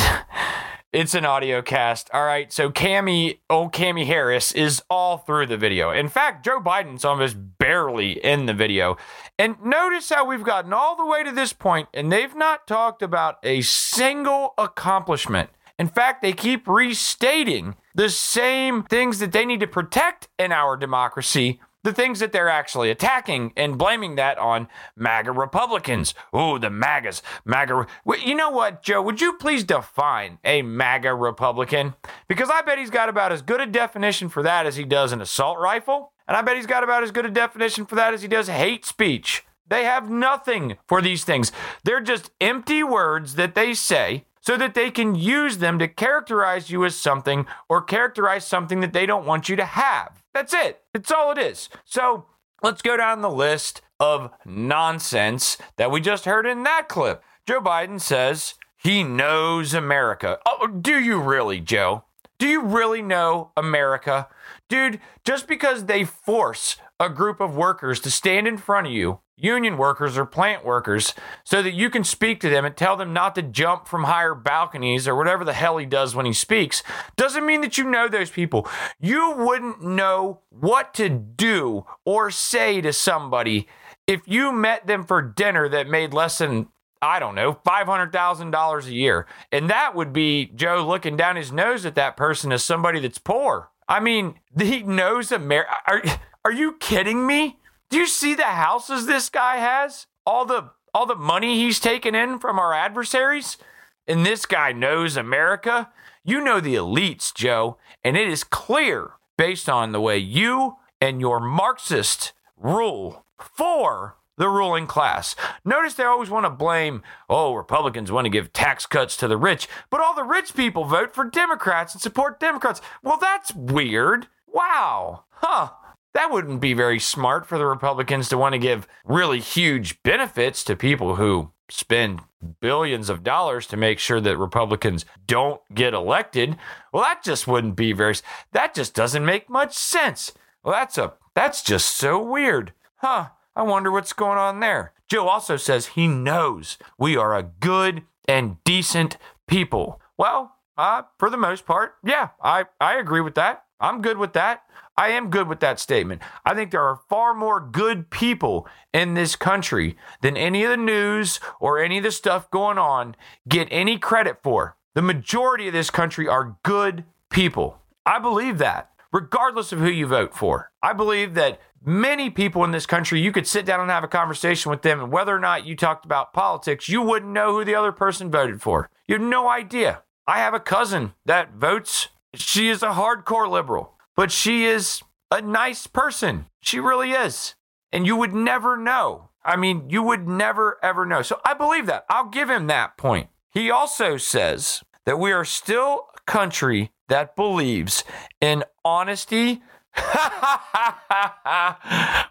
it's an audio cast. All right, so Cammy, old Cammy Harris is all through the video. In fact, Joe Biden's almost barely in the video. And notice how we've gotten all the way to this point, and they've not talked about a single accomplishment. In fact, they keep restating the same things that they need to protect in our democracy the things that they're actually attacking and blaming that on MAGA Republicans. Oh, the MAGAs. MAGA. You know what, Joe? Would you please define a MAGA Republican? Because I bet he's got about as good a definition for that as he does an assault rifle. And I bet he's got about as good a definition for that as he does hate speech. They have nothing for these things. They're just empty words that they say so that they can use them to characterize you as something or characterize something that they don't want you to have. That's it. It's all it is. So let's go down the list of nonsense that we just heard in that clip. Joe Biden says he knows America. Oh, do you really, Joe? Do you really know America? Dude, just because they force a group of workers to stand in front of you, union workers or plant workers so that you can speak to them and tell them not to jump from higher balconies or whatever the hell he does when he speaks doesn't mean that you know those people. You wouldn't know what to do or say to somebody if you met them for dinner that made less than I don't know, $500,000 a year. And that would be Joe looking down his nose at that person as somebody that's poor. I mean, he knows America. Are, are you kidding me? Do you see the houses this guy has? All the all the money he's taken in from our adversaries? And this guy knows America? You know the elites, Joe, and it is clear based on the way you and your Marxist rule for the ruling class. Notice they always want to blame, oh, Republicans want to give tax cuts to the rich, but all the rich people vote for Democrats and support Democrats. Well, that's weird. Wow. Huh. That wouldn't be very smart for the Republicans to want to give really huge benefits to people who spend billions of dollars to make sure that Republicans don't get elected. Well, that just wouldn't be very that just doesn't make much sense. Well, that's a that's just so weird. Huh. I wonder what's going on there. Joe also says he knows we are a good and decent people. Well, uh, for the most part, yeah, I, I agree with that. I'm good with that. I am good with that statement. I think there are far more good people in this country than any of the news or any of the stuff going on get any credit for. The majority of this country are good people. I believe that, regardless of who you vote for. I believe that many people in this country, you could sit down and have a conversation with them, and whether or not you talked about politics, you wouldn't know who the other person voted for. You have no idea. I have a cousin that votes. She is a hardcore liberal, but she is a nice person. She really is. And you would never know. I mean, you would never, ever know. So I believe that. I'll give him that point. He also says that we are still a country that believes in honesty, *laughs*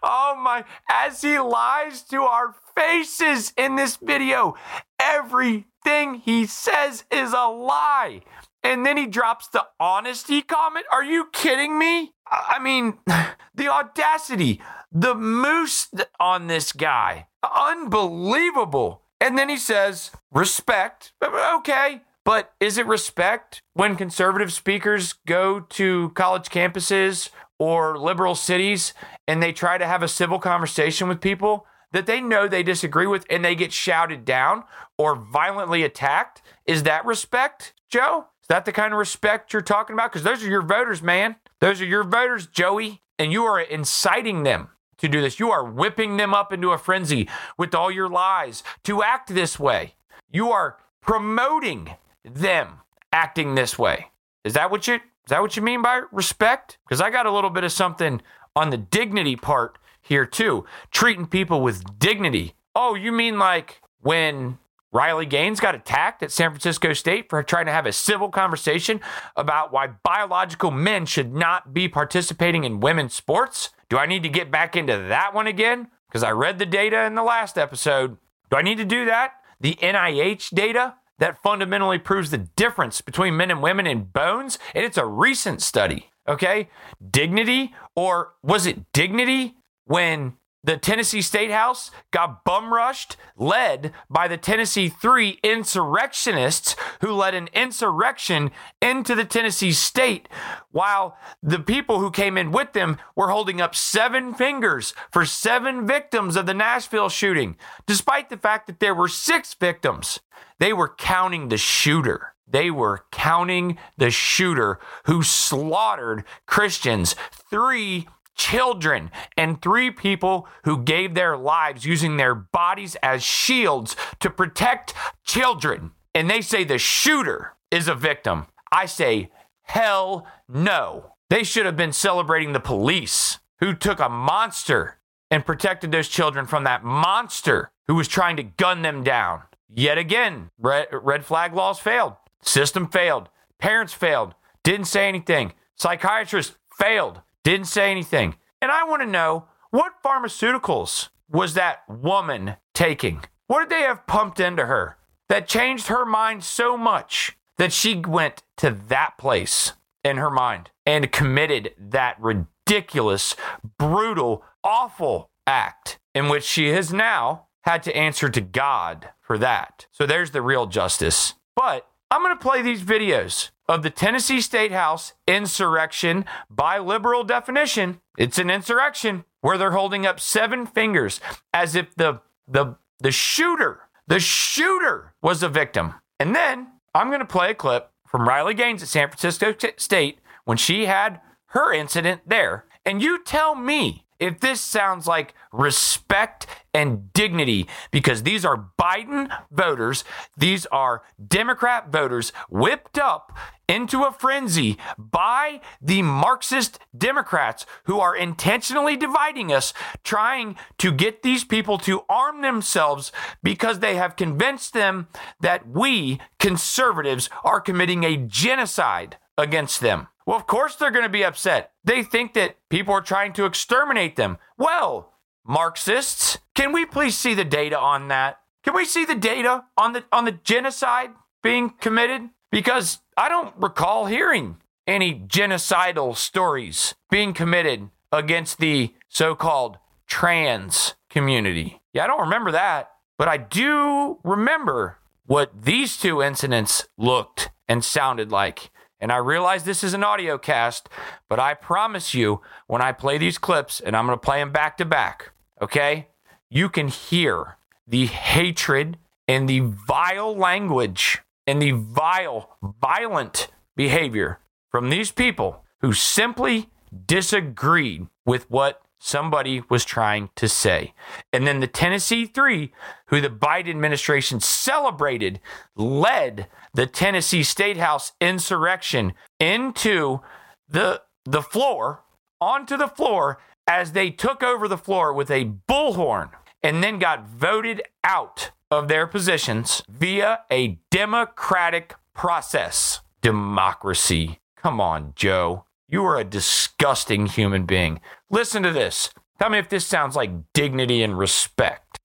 oh my, as he lies to our faces in this video, everything he says is a lie. And then he drops the honesty comment. Are you kidding me? I mean, *sighs* the audacity, the moose on this guy. Unbelievable. And then he says, respect. Okay. But is it respect when conservative speakers go to college campuses or liberal cities and they try to have a civil conversation with people that they know they disagree with and they get shouted down or violently attacked? Is that respect, Joe? Is that the kind of respect you're talking about? Because those are your voters, man. Those are your voters, Joey. And you are inciting them to do this. You are whipping them up into a frenzy with all your lies to act this way. You are promoting them acting this way. Is that what you that what you mean by respect? Because I got a little bit of something on the dignity part here too. Treating people with dignity. Oh, you mean like when Riley Gaines got attacked at San Francisco State for trying to have a civil conversation about why biological men should not be participating in women's sports? Do I need to get back into that one again? Because I read the data in the last episode. Do I need to do that? The NIH data? That fundamentally proves the difference between men and women in bones, and it's a recent study. Okay? Dignity, or was it dignity when the Tennessee State House got bum rushed, led by the Tennessee Three insurrectionists who led an insurrection into the Tennessee state, while the people who came in with them were holding up seven fingers for seven victims of the Nashville shooting, despite the fact that there were six victims. They were counting the shooter. They were counting the shooter who slaughtered Christians. Three children and three people who gave their lives using their bodies as shields to protect children. And they say the shooter is a victim. I say, hell no. They should have been celebrating the police who took a monster and protected those children from that monster who was trying to gun them down. Yet again, red, red flag laws failed. System failed. Parents failed. Didn't say anything. Psychiatrists failed. Didn't say anything. And I want to know what pharmaceuticals was that woman taking? What did they have pumped into her that changed her mind so much that she went to that place in her mind and committed that ridiculous, brutal, awful act? in which she has now had to answer to God for that. So there's the real justice. But I'm going to play these videos of the Tennessee State House insurrection by liberal definition. It's an insurrection where they're holding up seven fingers as if the the the shooter, the shooter was a victim. And then I'm going to play a clip from Riley Gaines at San Francisco State when she had her incident there. And you tell me if this sounds like respect and dignity, because these are Biden voters, these are Democrat voters whipped up into a frenzy by the Marxist Democrats who are intentionally dividing us, trying to get these people to arm themselves because they have convinced them that we conservatives are committing a genocide against them. Well, of course they're going to be upset. They think that people are trying to exterminate them. Well, Marxists, can we please see the data on that? Can we see the data on the on the genocide being committed? Because I don't recall hearing any genocidal stories being committed against the so-called trans community. Yeah, I don't remember that, but I do remember what these two incidents looked and sounded like. And I realize this is an audio cast, but I promise you, when I play these clips, and I'm going to play them back to back, okay, you can hear the hatred and the vile language and the vile, violent behavior from these people who simply disagreed with what somebody was trying to say. And then the Tennessee Three, who the Biden administration celebrated, led the Tennessee State House insurrection into the the floor, onto the floor as they took over the floor with a bullhorn and then got voted out of their positions via a democratic process. Democracy. Come on, Joe. You are a disgusting human being. Listen to this. Tell me if this sounds like dignity and respect.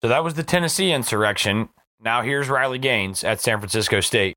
So that was the Tennessee insurrection. Now here's Riley Gaines at San Francisco State.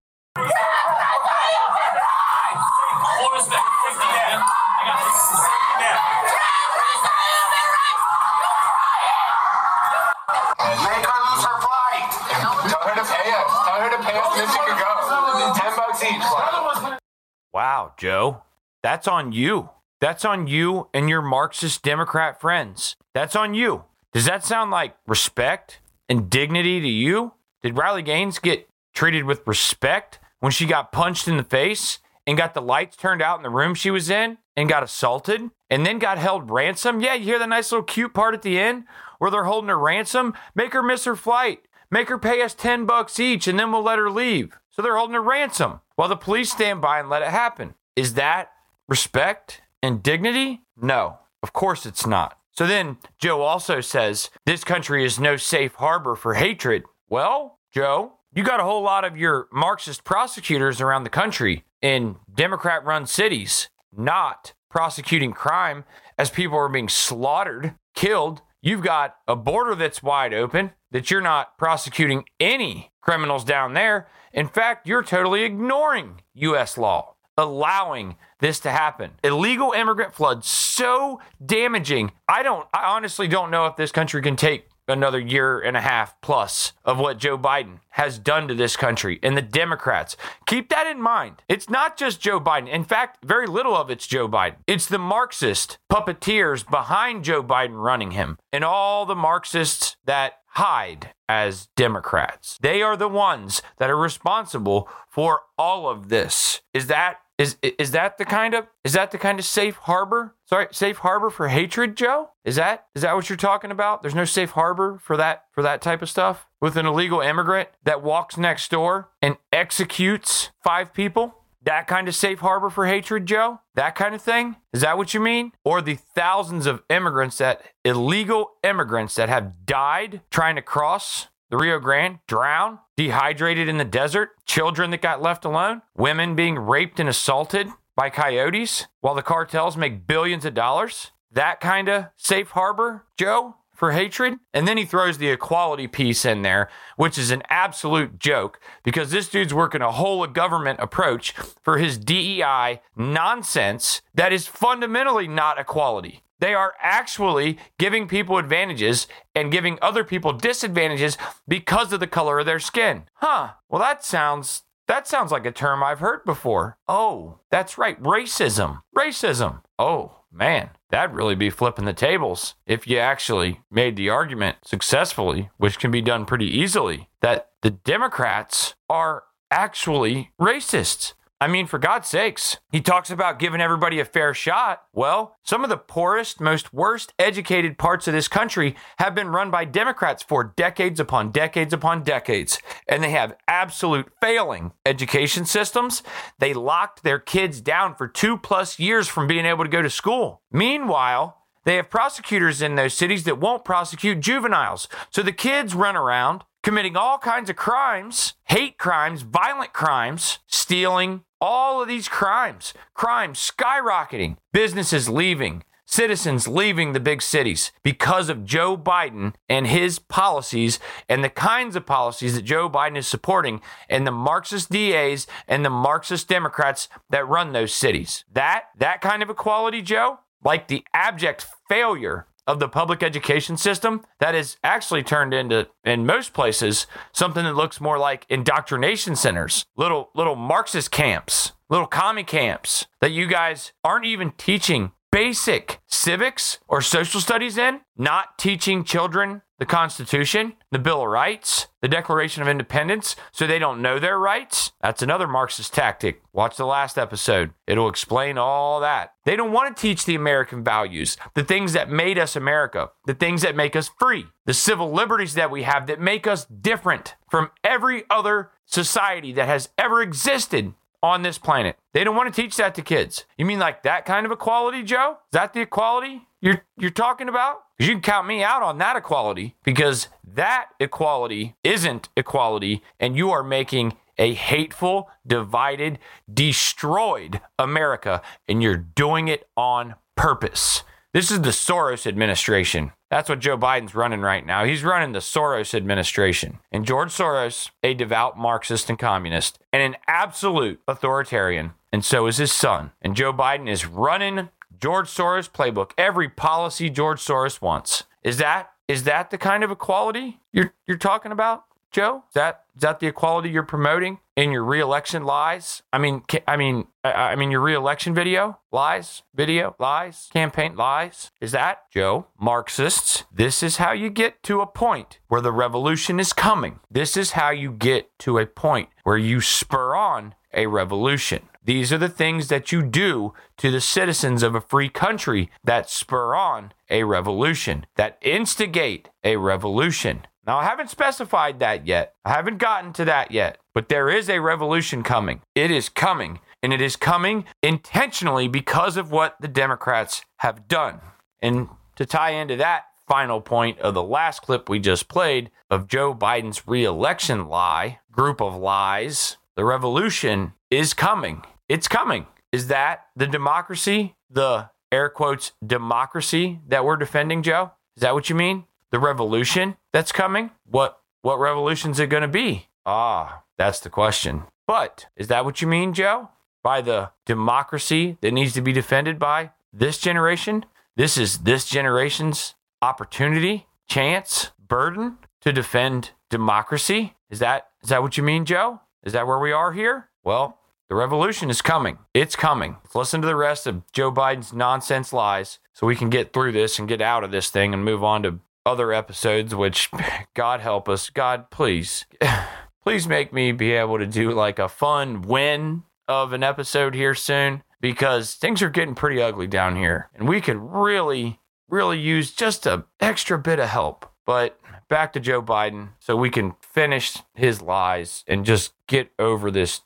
Wow, Joe. That's on you. That's on you and your Marxist Democrat friends. That's on you. Does that sound like respect and dignity to you? Did Riley Gaines get treated with respect when she got punched in the face and got the lights turned out in the room she was in and got assaulted and then got held ransom? Yeah, you hear the nice little cute part at the end where they're holding her ransom? Make her miss her flight. Make her pay us 10 bucks each and then we'll let her leave. So they're holding her ransom while the police stand by and let it happen. Is that respect and dignity? No, of course it's not. So then Joe also says this country is no safe harbor for hatred. Well, Joe, you got a whole lot of your Marxist prosecutors around the country in Democrat run cities not prosecuting crime as people are being slaughtered, killed. You've got a border that's wide open that you're not prosecuting any criminals down there. In fact, you're totally ignoring U.S. law, allowing this to happen. Illegal immigrant flood so damaging. I don't I honestly don't know if this country can take another year and a half plus of what Joe Biden has done to this country and the Democrats. Keep that in mind. It's not just Joe Biden. In fact, very little of it's Joe Biden. It's the Marxist puppeteers behind Joe Biden running him and all the Marxists that hide as Democrats. They are the ones that are responsible for all of this. Is that is is that the kind of is that the kind of safe harbor? Sorry, safe harbor for hatred, Joe? Is that is that what you're talking about? There's no safe harbor for that for that type of stuff with an illegal immigrant that walks next door and executes five people? That kind of safe harbor for hatred, Joe? That kind of thing? Is that what you mean? Or the thousands of immigrants that illegal immigrants that have died trying to cross the Rio Grande, drown, dehydrated in the desert, children that got left alone, women being raped and assaulted by coyotes while the cartels make billions of dollars. That kind of safe harbor, Joe, for hatred. And then he throws the equality piece in there, which is an absolute joke because this dude's working a whole of government approach for his DEI nonsense that is fundamentally not equality. They are actually giving people advantages and giving other people disadvantages because of the color of their skin. Huh. Well, that sounds that sounds like a term I've heard before. Oh, that's right. Racism. Racism. Oh, man, that'd really be flipping the tables if you actually made the argument successfully, which can be done pretty easily, that the Democrats are actually racists. I mean, for God's sakes, he talks about giving everybody a fair shot. Well, some of the poorest, most worst educated parts of this country have been run by Democrats for decades upon decades upon decades. And they have absolute failing education systems. They locked their kids down for two plus years from being able to go to school. Meanwhile, they have prosecutors in those cities that won't prosecute juveniles. So the kids run around committing all kinds of crimes, hate crimes, violent crimes, stealing, all of these crimes, crimes skyrocketing, businesses leaving, citizens leaving the big cities because of Joe Biden and his policies and the kinds of policies that Joe Biden is supporting and the Marxist DAs and the Marxist Democrats that run those cities. That that kind of equality, Joe, like the abject failure of the public education system that is actually turned into in most places something that looks more like indoctrination centers little little marxist camps little commie camps that you guys aren't even teaching basic civics or social studies in not teaching children the Constitution, the Bill of Rights, the Declaration of Independence, so they don't know their rights. That's another Marxist tactic. Watch the last episode, it'll explain all that. They don't want to teach the American values, the things that made us America, the things that make us free, the civil liberties that we have that make us different from every other society that has ever existed on this planet. They don't want to teach that to kids. You mean like that kind of equality, Joe? Is that the equality you're you're talking about? You can count me out on that equality because that equality isn't equality and you are making a hateful, divided, destroyed America and you're doing it on purpose. This is the Soros administration. That's what Joe Biden's running right now. He's running the Soros administration. And George Soros, a devout Marxist and communist, and an absolute authoritarian. And so is his son. And Joe Biden is running George Soros playbook. Every policy George Soros wants. Is that is that the kind of equality you're you're talking about? Joe? Is that is that the equality you're promoting in your reelection lies? I mean, I mean, I mean your reelection video lies, video lies, campaign lies. Is that Joe? Marxists. This is how you get to a point where the revolution is coming. This is how you get to a point where you spur on a revolution. These are the things that you do to the citizens of a free country that spur on a revolution, that instigate a revolution. Now, I haven't specified that yet. I haven't gotten to that yet. But there is a revolution coming. It is coming. And it is coming intentionally because of what the Democrats have done. And to tie into that final point of the last clip we just played of Joe Biden's reelection lie, group of lies, the revolution is coming. It's coming. Is that the democracy, the air quotes democracy that we're defending, Joe? Is that what you mean? The revolution that's coming? What what revolution's it going to be? Ah, that's the question. But is that what you mean, Joe? By the democracy that needs to be defended by this generation? This is this generation's opportunity, chance, burden to defend democracy? Is that is that what you mean, Joe? Is that where we are here? Well, the revolution is coming. It's coming. Let's listen to the rest of Joe Biden's nonsense lies so we can get through this and get out of this thing and move on to other episodes, which God help us. God, please, *sighs* please make me be able to do like a fun win of an episode here soon because things are getting pretty ugly down here and we could really, really use just a extra bit of help. But back to Joe Biden so we can finish his lies and just get over this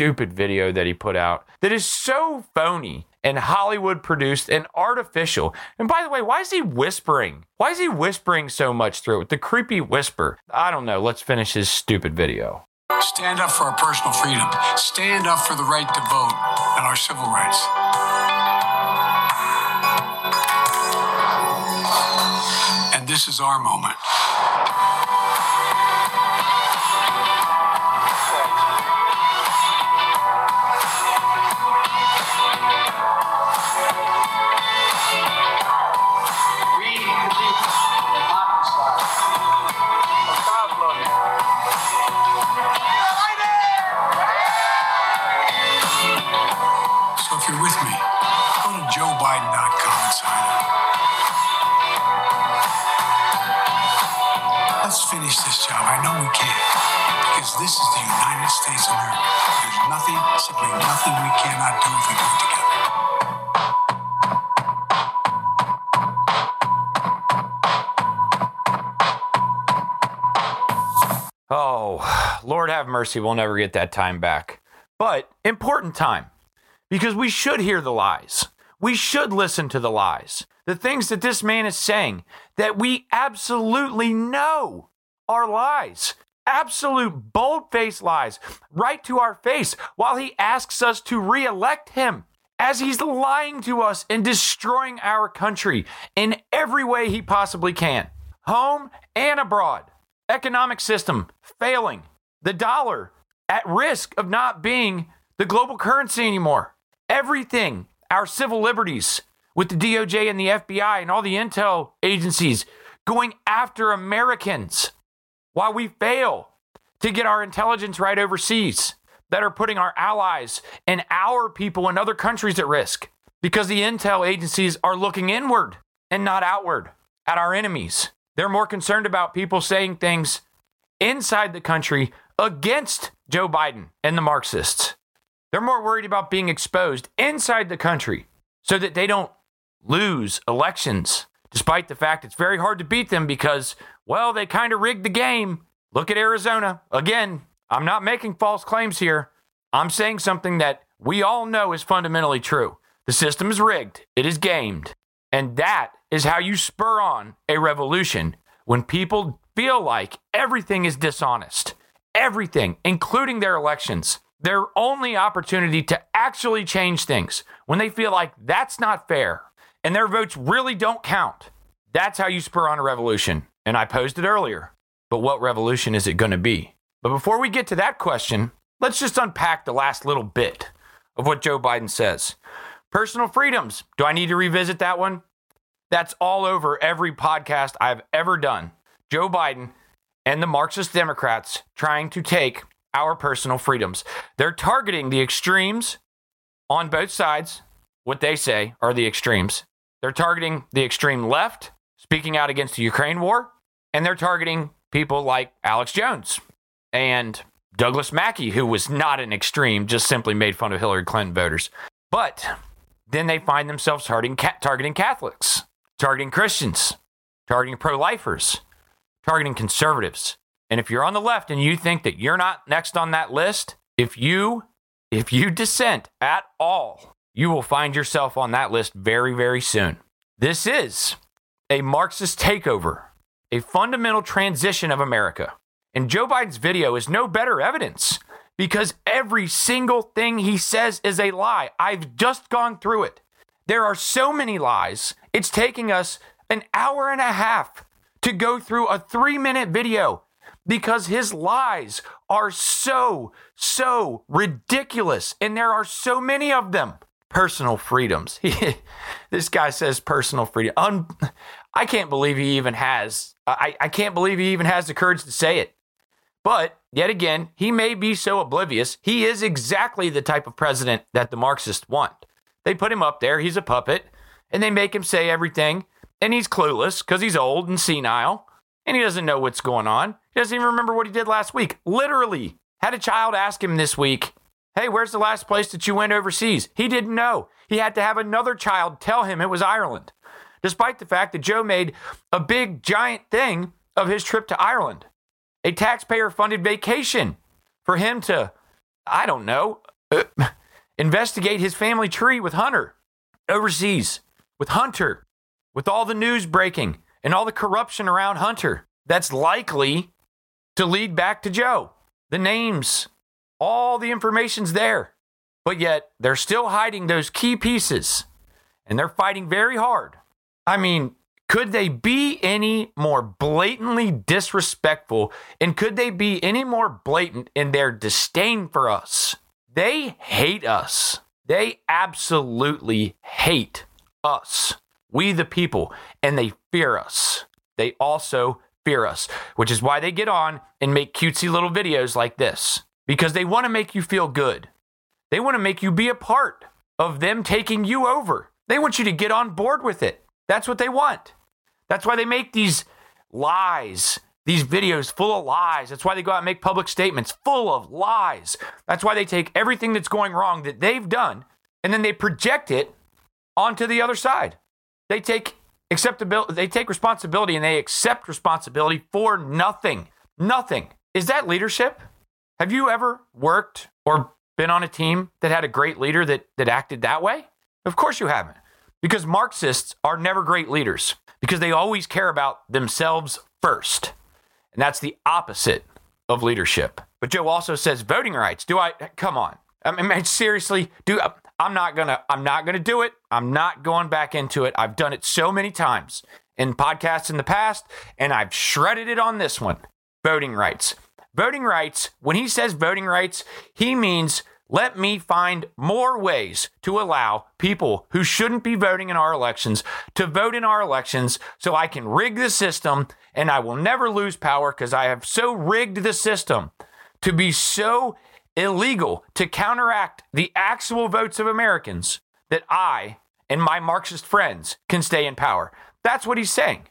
stupid video that he put out that is so phony and Hollywood produced and artificial. And by the way, why is he whispering? Why is he whispering so much through it? The creepy whisper. I don't know. Let's finish his stupid video. Stand up for our personal freedom. Stand up for the right to vote and our civil rights. And this is our moment. There's nothing, simply nothing we cannot do if we do it together. Oh, Lord have mercy. We'll never get that time back. But important time because we should hear the lies. We should listen to the lies. The things that this man is saying that we absolutely know are lies. Absolute bold faced lies right to our face while he asks us to re-elect him as he's lying to us and destroying our country in every way he possibly can, home and abroad. Economic system failing, the dollar at risk of not being the global currency anymore. Everything, our civil liberties with the DOJ and the FBI and all the intel agencies going after Americans while we fail to get our intelligence right overseas that are putting our allies and our people in other countries at risk because the intel agencies are looking inward and not outward at our enemies. They're more concerned about people saying things inside the country against Joe Biden and the Marxists. They're more worried about being exposed inside the country so that they don't lose elections, despite the fact it's very hard to beat them because, well, they kind of rigged the game. Look at Arizona. Again, I'm not making false claims here. I'm saying something that we all know is fundamentally true. The system is rigged, it is gamed. And that is how you spur on a revolution when people feel like everything is dishonest. Everything, including their elections. Their only opportunity to actually change things when they feel like that's not fair and their votes really don't count. That's how you spur on a revolution. And I posed it earlier. But what revolution is it going to be? But before we get to that question, let's just unpack the last little bit of what Joe Biden says. Personal freedoms. Do I need to revisit that one? That's all over every podcast I've ever done. Joe Biden and the Marxist Democrats trying to take our personal freedoms. They're targeting the extremes on both sides. What they say are the extremes. They're targeting the extreme left, speaking out against the Ukraine war, and they're targeting people like Alex Jones and Douglass Mackey, who was not an extreme, just simply made fun of Hillary Clinton voters. But then they find themselves targeting, Catholics, targeting Christians, targeting pro lifers, targeting conservatives. And if you're on the left and you think that you're not next on that list, if you if you dissent at all, you will find yourself on that list very very soon. This is a Marxist takeover, a fundamental transition of America. And Joe Biden's video is no better evidence because every single thing he says is a lie. I've just gone through it. There are so many lies. It's taking us an hour and a half to go through a three minute video because his lies are so, so ridiculous. And there are so many of them. Personal freedoms. *laughs* this guy says personal freedom. Un- I can't believe he even has, I, I can't believe he even has the courage to say it. But yet again, he may be so oblivious. He is exactly the type of president that the Marxists want. They put him up there, he's a puppet, and they make him say everything, and he's clueless because he's old and senile, and he doesn't know what's going on. He doesn't even remember what he did last week. Literally, had a child ask him this week, Hey, where's the last place that you went overseas? He didn't know. He had to have another child tell him it was Ireland, despite the fact that Joe made a big, giant thing of his trip to Ireland a taxpayer funded vacation for him to, I don't know, Uh, *clears throat* investigate his family tree with Hunter overseas, with Hunter, with all the news breaking and all the corruption around Hunter that's likely to lead back to Joe. The names, all the information's there. But yet they're still hiding those key pieces and they're fighting very hard. I mean, could they be any more blatantly disrespectful? And could they be any more blatant in their disdain for us? They hate us. They absolutely hate us, we the people, and they fear us. They also fear us, which is why they get on and make cutesy little videos like this because they want to make you feel good. They want to make you be a part of them taking you over. They want you to get on board with it. That's what they want. That's why they make these lies, these videos full of lies. That's why they go out and make public statements full of lies. That's why they take everything that's going wrong that they've done and then they project it onto the other side. They take acceptability, they take responsibility and they accept responsibility for nothing. Nothing. Is that leadership? Have you ever worked or been on a team that had a great leader that, that acted that way? Of course you haven't. Because Marxists are never great leaders because they always care about themselves first. And that's the opposite of leadership. But Joe also says voting rights. Do I come on? I mean seriously, do I'm not to I'm not to do it. I'm not going back into it. I've done it so many times in podcasts in the past and I've shredded it on this one. Voting rights. Voting rights, when he says voting rights, he means let me find more ways to allow people who shouldn't be voting in our elections to vote in our elections so I can rig the system and I will never lose power because I have so rigged the system to be so illegal to counteract the actual votes of Americans that I and my Marxist friends can stay in power. That's what he's saying.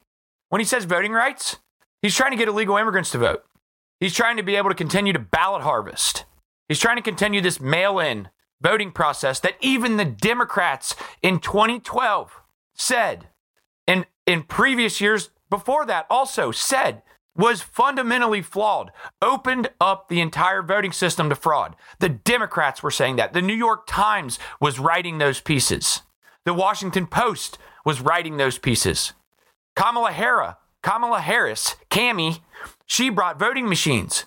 When he says voting rights, he's trying to get illegal immigrants to vote. He's trying to be able to continue to ballot harvest. He's trying to continue this mail in voting process that even the Democrats in 2012 said, and in previous years before that also said, was fundamentally flawed, opened up the entire voting system to fraud. The Democrats were saying that. The New York Times was writing those pieces. The Washington Post was writing those pieces. Kamala Harris, Kamala Harris, Cami, she brought voting machines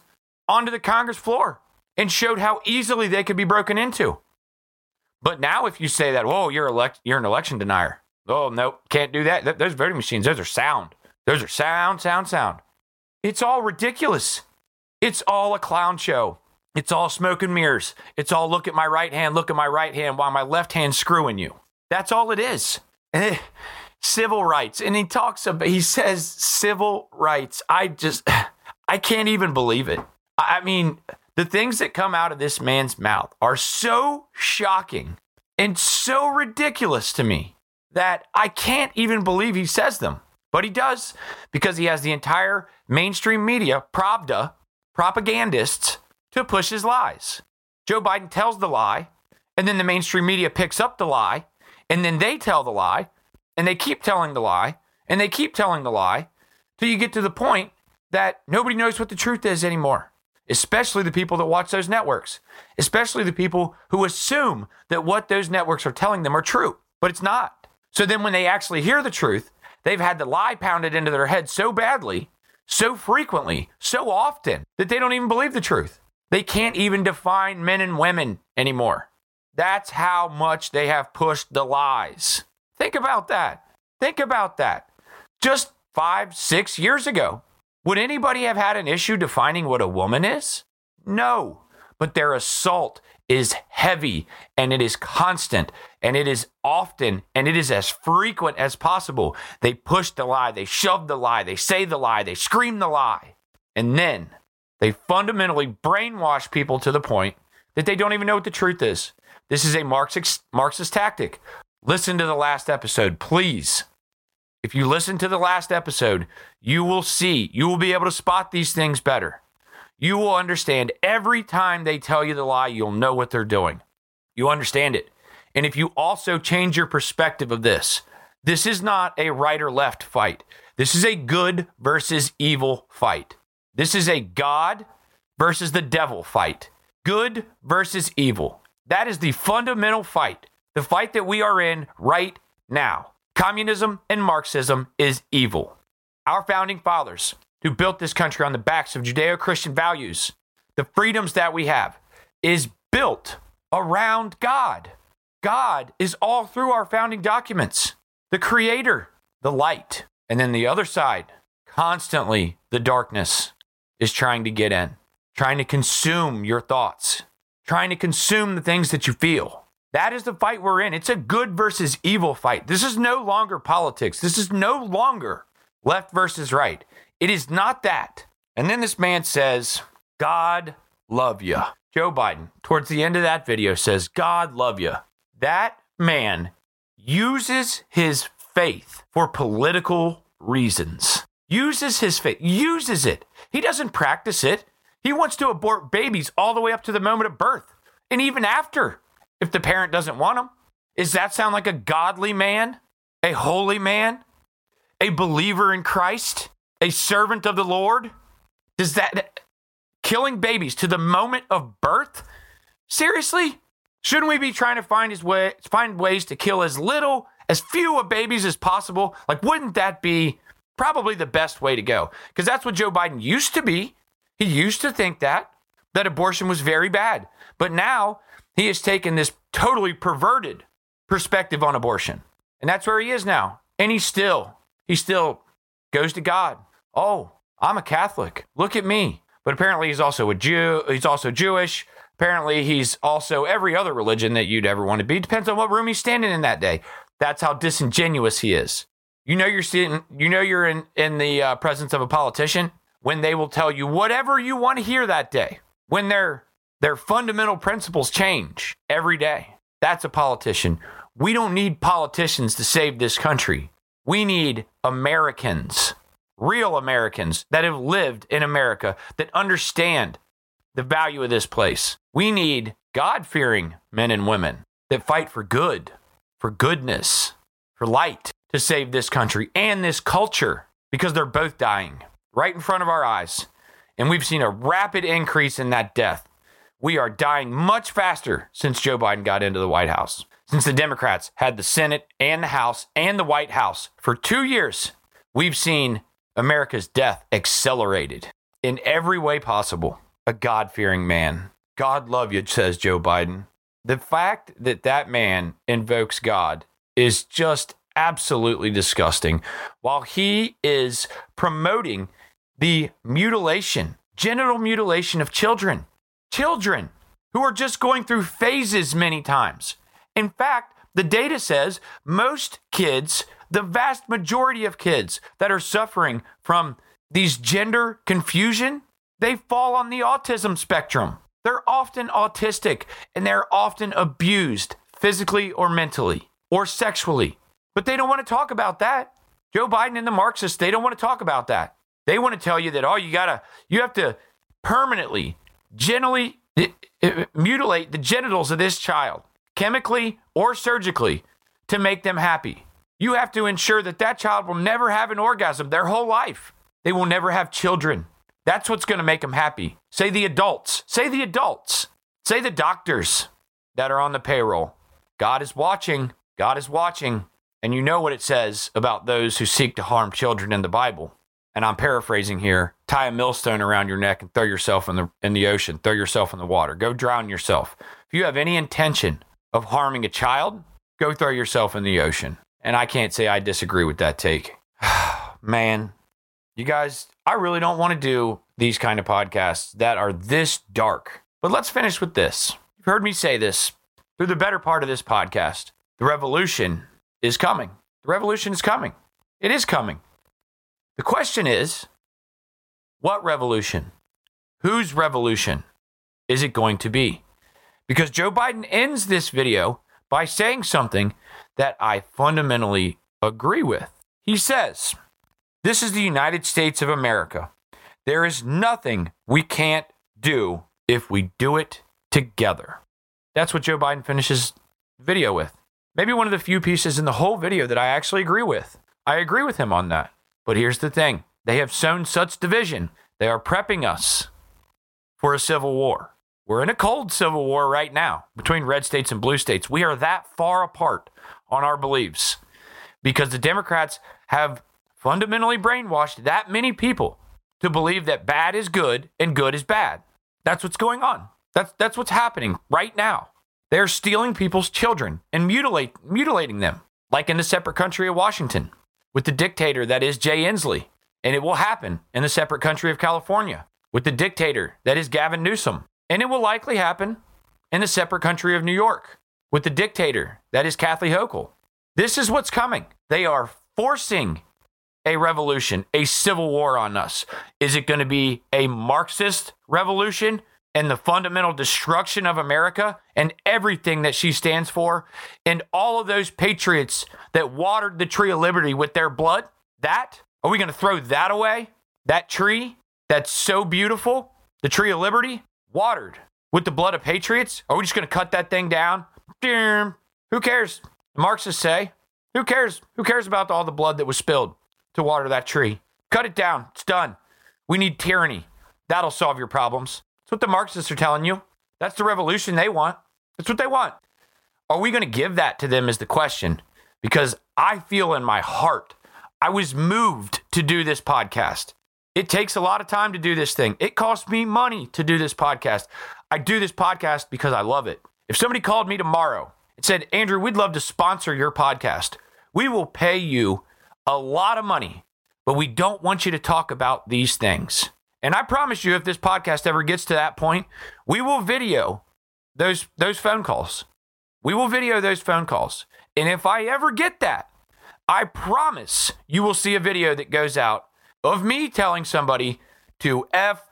onto the Congress floor and showed how easily they could be broken into. But now, if you say that, whoa, you're elect, you're an election denier. Oh no, can't do that. Th- those voting machines, those are sound. Those are sound, sound, sound. It's all ridiculous. It's all a clown show. It's all smoke and mirrors. It's all look at my right hand, look at my right hand while my left hand's screwing you. That's all it is. Eh, civil rights. And he talks about, he says civil rights. I just, I can't even believe it. I mean, the things that come out of this man's mouth are so shocking and so ridiculous to me that I can't even believe he says them. But he does because he has the entire mainstream media, Pravda, propagandists, to push his lies. Joe Biden tells the lie, and then the mainstream media picks up the lie, and then they tell the lie, and they keep telling the lie, and they keep telling the lie, till you get to the point that nobody knows what the truth is anymore especially the people that watch those networks, especially the people who assume that what those networks are telling them are true, but it's not. So then when they actually hear the truth, they've had the lie pounded into their head so badly, so frequently, so often that they don't even believe the truth. They can't even define men and women anymore. That's how much they have pushed the lies. Think about that. Think about that. Just five, six years ago, would anybody have had an issue defining what a woman is? No. But their assault is heavy and it is constant and it is often and it is as frequent as possible. They push the lie, they shove the lie, they say the lie, they scream the lie. And then they fundamentally brainwash people to the point that they don't even know what the truth is. This is a Marxist, Marxist tactic. Listen to the last episode, please. If you listen to the last episode, you will see, you will be able to spot these things better. You will understand every time they tell you the lie, you'll know what they're doing. You understand it. And if you also change your perspective of this, this is not a right or left fight. This is a good versus evil fight. This is a God versus the devil fight. Good versus evil. That is the fundamental fight, the fight that we are in right now. Communism and Marxism is evil. Our founding fathers, who built this country on the backs of Judeo Christian values, the freedoms that we have, is built around God. God is all through our founding documents, the creator, the light. And then the other side, constantly the darkness is trying to get in, trying to consume your thoughts, trying to consume the things that you feel. That is the fight we're in. It's a good versus evil fight. This is no longer politics. This is no longer left versus right. It is not that. And then this man says, God love you. Joe Biden, towards the end of that video, says, God love you. That man uses his faith for political reasons. Uses his faith, uses it. He doesn't practice it. He wants to abort babies all the way up to the moment of birth and even after if the parent doesn't want them. Does that sound like a godly man, a holy man, a believer in Christ, a servant of the Lord? Does that killing babies to the moment of birth? Seriously? Shouldn't we be trying to find his way find ways to kill as little as few of babies as possible? Like wouldn't that be probably the best way to go? Because that's what Joe Biden used to be. He used to think that that abortion was very bad. But now he has taken this totally perverted perspective on abortion. And that's where he is now. And he still he still goes to God. Oh, I'm a Catholic. Look at me. But apparently he's also a Jew, he's also Jewish. Apparently, he's also every other religion that you'd ever want to be. Depends on what room he's standing in that day. That's how disingenuous he is. You know you're sitting, you know you're in in the uh, presence of a politician when they will tell you whatever you want to hear that day. When their their fundamental principles change every day. That's a politician. We don't need politicians to save this country. We need Americans, real Americans that have lived in America that understand the value of this place. We need God fearing men and women that fight for good, for goodness, for light to save this country and this culture because they're both dying right in front of our eyes. And we've seen a rapid increase in that death. We are dying much faster since Joe Biden got into the White House. Since the Democrats had the Senate and the House and the White House for two years, we've seen America's death accelerated in every way possible a God fearing man. God love you, says Joe Biden. The fact that that man invokes God is just absolutely disgusting while he is promoting the mutilation, genital mutilation of children. Children who are just going through phases many times. In fact, the data says most kids, the vast majority of kids that are suffering from these gender confusion they fall on the autism spectrum. They're often autistic and they're often abused physically or mentally or sexually. But they don't want to talk about that. Joe Biden and the Marxists, they don't want to talk about that. They want to tell you that, oh, you got to, you have to permanently, generally mutilate the genitals of this child, chemically or surgically, to make them happy. You have to ensure that that child will never have an orgasm their whole life. They will never have children. That's what's going to make them happy. Say the adults. Say the adults. Say the doctors that are on the payroll. God is watching. God is watching. And you know what it says about those who seek to harm children in the Bible. And I'm paraphrasing here. Tie a millstone around your neck and throw yourself in the in the ocean. Throw yourself in the water. Go drown yourself. If you have any intention of harming a child, go throw yourself in the ocean. And I can't say I disagree with that take. *sighs* Man, you guys, I really don't want to do these kind of podcasts that are this dark. But let's finish with this. You've heard me say this through the better part of this podcast. The revolution is coming. The revolution is coming. It is coming. The question is what revolution? Whose revolution is it going to be? Because Joe Biden ends this video by saying something that I fundamentally agree with. He says, this is the United States of America. There is nothing we can't do if we do it together. That's what Joe Biden finishes the video with. Maybe one of the few pieces in the whole video that I actually agree with. I agree with him on that. But here's the thing they have sown such division, they are prepping us for a civil war. We're in a cold civil war right now between red states and blue states. We are that far apart on our beliefs because the Democrats have fundamentally brainwashed that many people to believe that bad is good and good is bad. That's what's going on. That's that's what's happening right now. They're stealing people's children and mutilate mutilating them, like in the separate country of Washington, with the dictator that is Jay Inslee. And it will happen in the separate country of California with the dictator that is Gavin Newsom. And it will likely happen in the separate country of New York with the dictator that is Kathy Hochul. This is what's coming. They are forcing a revolution, a civil war on us. Is it going to be a Marxist revolution and the fundamental destruction of America and everything that she stands for and all of those patriots that watered the tree of liberty with their blood? That? Are we going to throw that away? That tree that's so beautiful, the tree of liberty, watered with the blood of patriots? Are we just going to cut that thing down? Who cares? The Marxists say. Who cares? Who cares about all the blood that was spilled to water that tree? Cut it down. It's done. We need tyranny. That'll solve your problems. That's what the Marxists are telling you. That's the revolution they want. That's what they want. Are we going to give that to them? Is the question. Because I feel in my heart, I was moved to do this podcast. It takes a lot of time to do this thing. It costs me money to do this podcast. I do this podcast because I love it. If somebody called me tomorrow and said, Andrew, we'd love to sponsor your podcast, we will pay you a lot of money, but we don't want you to talk about these things. And I promise you, if this podcast ever gets to that point, we will video those those phone calls. We will video those phone calls. And if I ever get that, I promise you will see a video that goes out of me telling somebody to F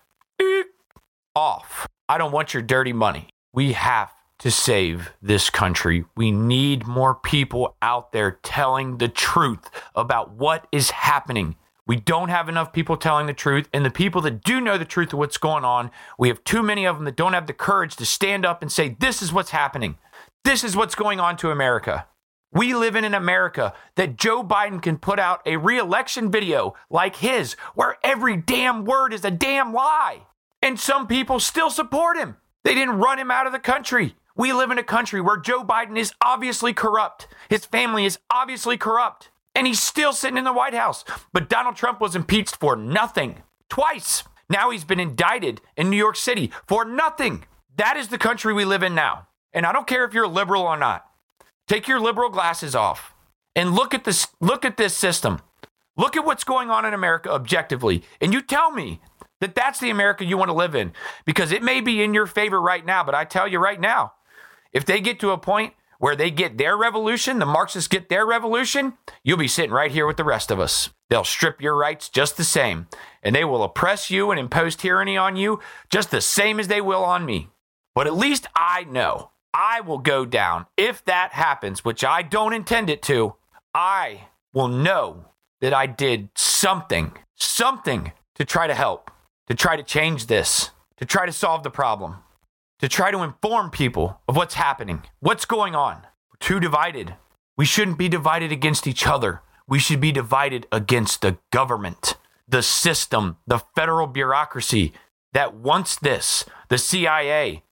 off. I don't want your dirty money. We have to save this country. We need more people out there telling the truth about what is happening. We don't have enough people telling the truth, and the people that do know the truth of what's going on, we have too many of them that don't have the courage to stand up and say, This is what's happening. This is what's going on to America. We live in an America that Joe Biden can put out a re-election video like his, where every damn word is a damn lie. And some people still support him. They didn't run him out of the country. We live in a country where Joe Biden is obviously corrupt. His family is obviously corrupt. And he's still sitting in the White House. But Donald Trump was impeached for nothing. Twice. Now he's been indicted in New York City for nothing. That is the country we live in now. And I don't care if you're a liberal or not. Take your liberal glasses off and look at this look at this system. Look at what's going on in America objectively. And you tell me that that's the America you want to live in because it may be in your favor right now, but I tell you right now, if they get to a point where they get their revolution, the Marxists get their revolution, you'll be sitting right here with the rest of us. They'll strip your rights just the same, and they will oppress you and impose tyranny on you just the same as they will on me. But at least I know I will go down. If that happens, which I don't intend it to, I will know that I did something, something to try to help, to try to change this, to try to solve the problem, to try to inform people of what's happening, what's going on. We're too divided. We shouldn't be divided against each other. We should be divided against the government, the system, the federal bureaucracy that wants this, the CIA,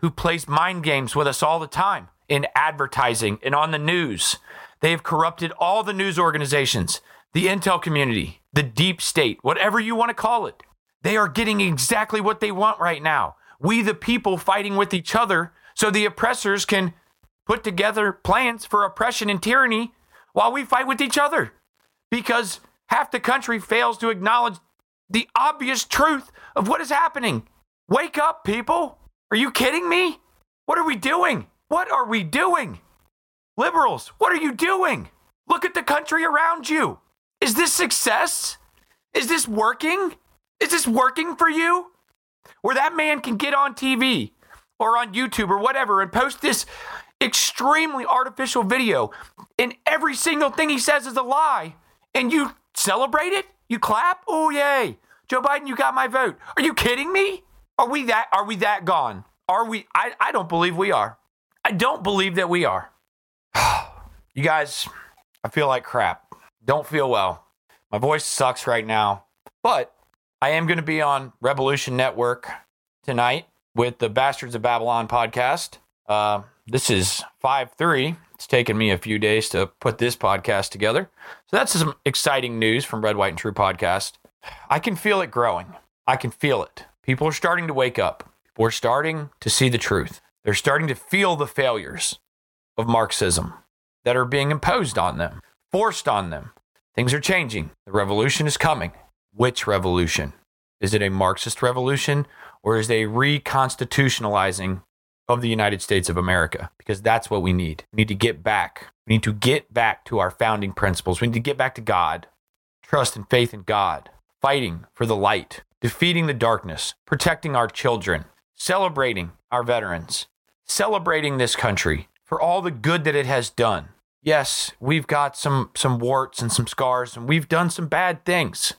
who plays mind games with us all the time in advertising and on the news. They have corrupted all the news organizations, the intel community, the deep state, whatever you want to call it. They are getting exactly what they want right now. We, the people, fighting with each other so the oppressors can put together plans for oppression and tyranny while we fight with each other. Because half the country fails to acknowledge the obvious truth of what is happening. Wake up, people. Are you kidding me? What are we doing? What are we doing? Liberals, what are you doing? Look at the country around you. Is this success? Is this working? Is this working for you? Where that man can get on TV or on YouTube or whatever and post this extremely artificial video and every single thing he says is a lie and you celebrate it? You clap? Oh yay. Joe Biden, you got my vote. Are you kidding me? Are we that are we that gone? Are we I, I don't believe we are. I don't believe that we are. *sighs* you guys, I feel like crap. Don't feel well. My voice sucks right now. But I am going to be on Revolution Network tonight with the Bastards of Babylon podcast. Uh, this is 5 3. It's taken me a few days to put this podcast together. So that's some exciting news from Red, White, and True podcast. I can feel it growing. I can feel it. People are starting to wake up. Are starting to see the truth. They're starting to feel the failures of Marxism that are being imposed on them, forced on them. Things are changing. The revolution is coming. Which revolution? Is it a Marxist revolution or is it a reconstitutionalizing of the United States of America? Because that's what we need. We need to get back. We need to get back to our founding principles. We need to get back to God, trust and faith in God, fighting for the light, defeating the darkness, protecting our children, celebrating our veterans, celebrating this country for all the good that it has done. Yes, we've got some some warts and some scars and we've done some bad things.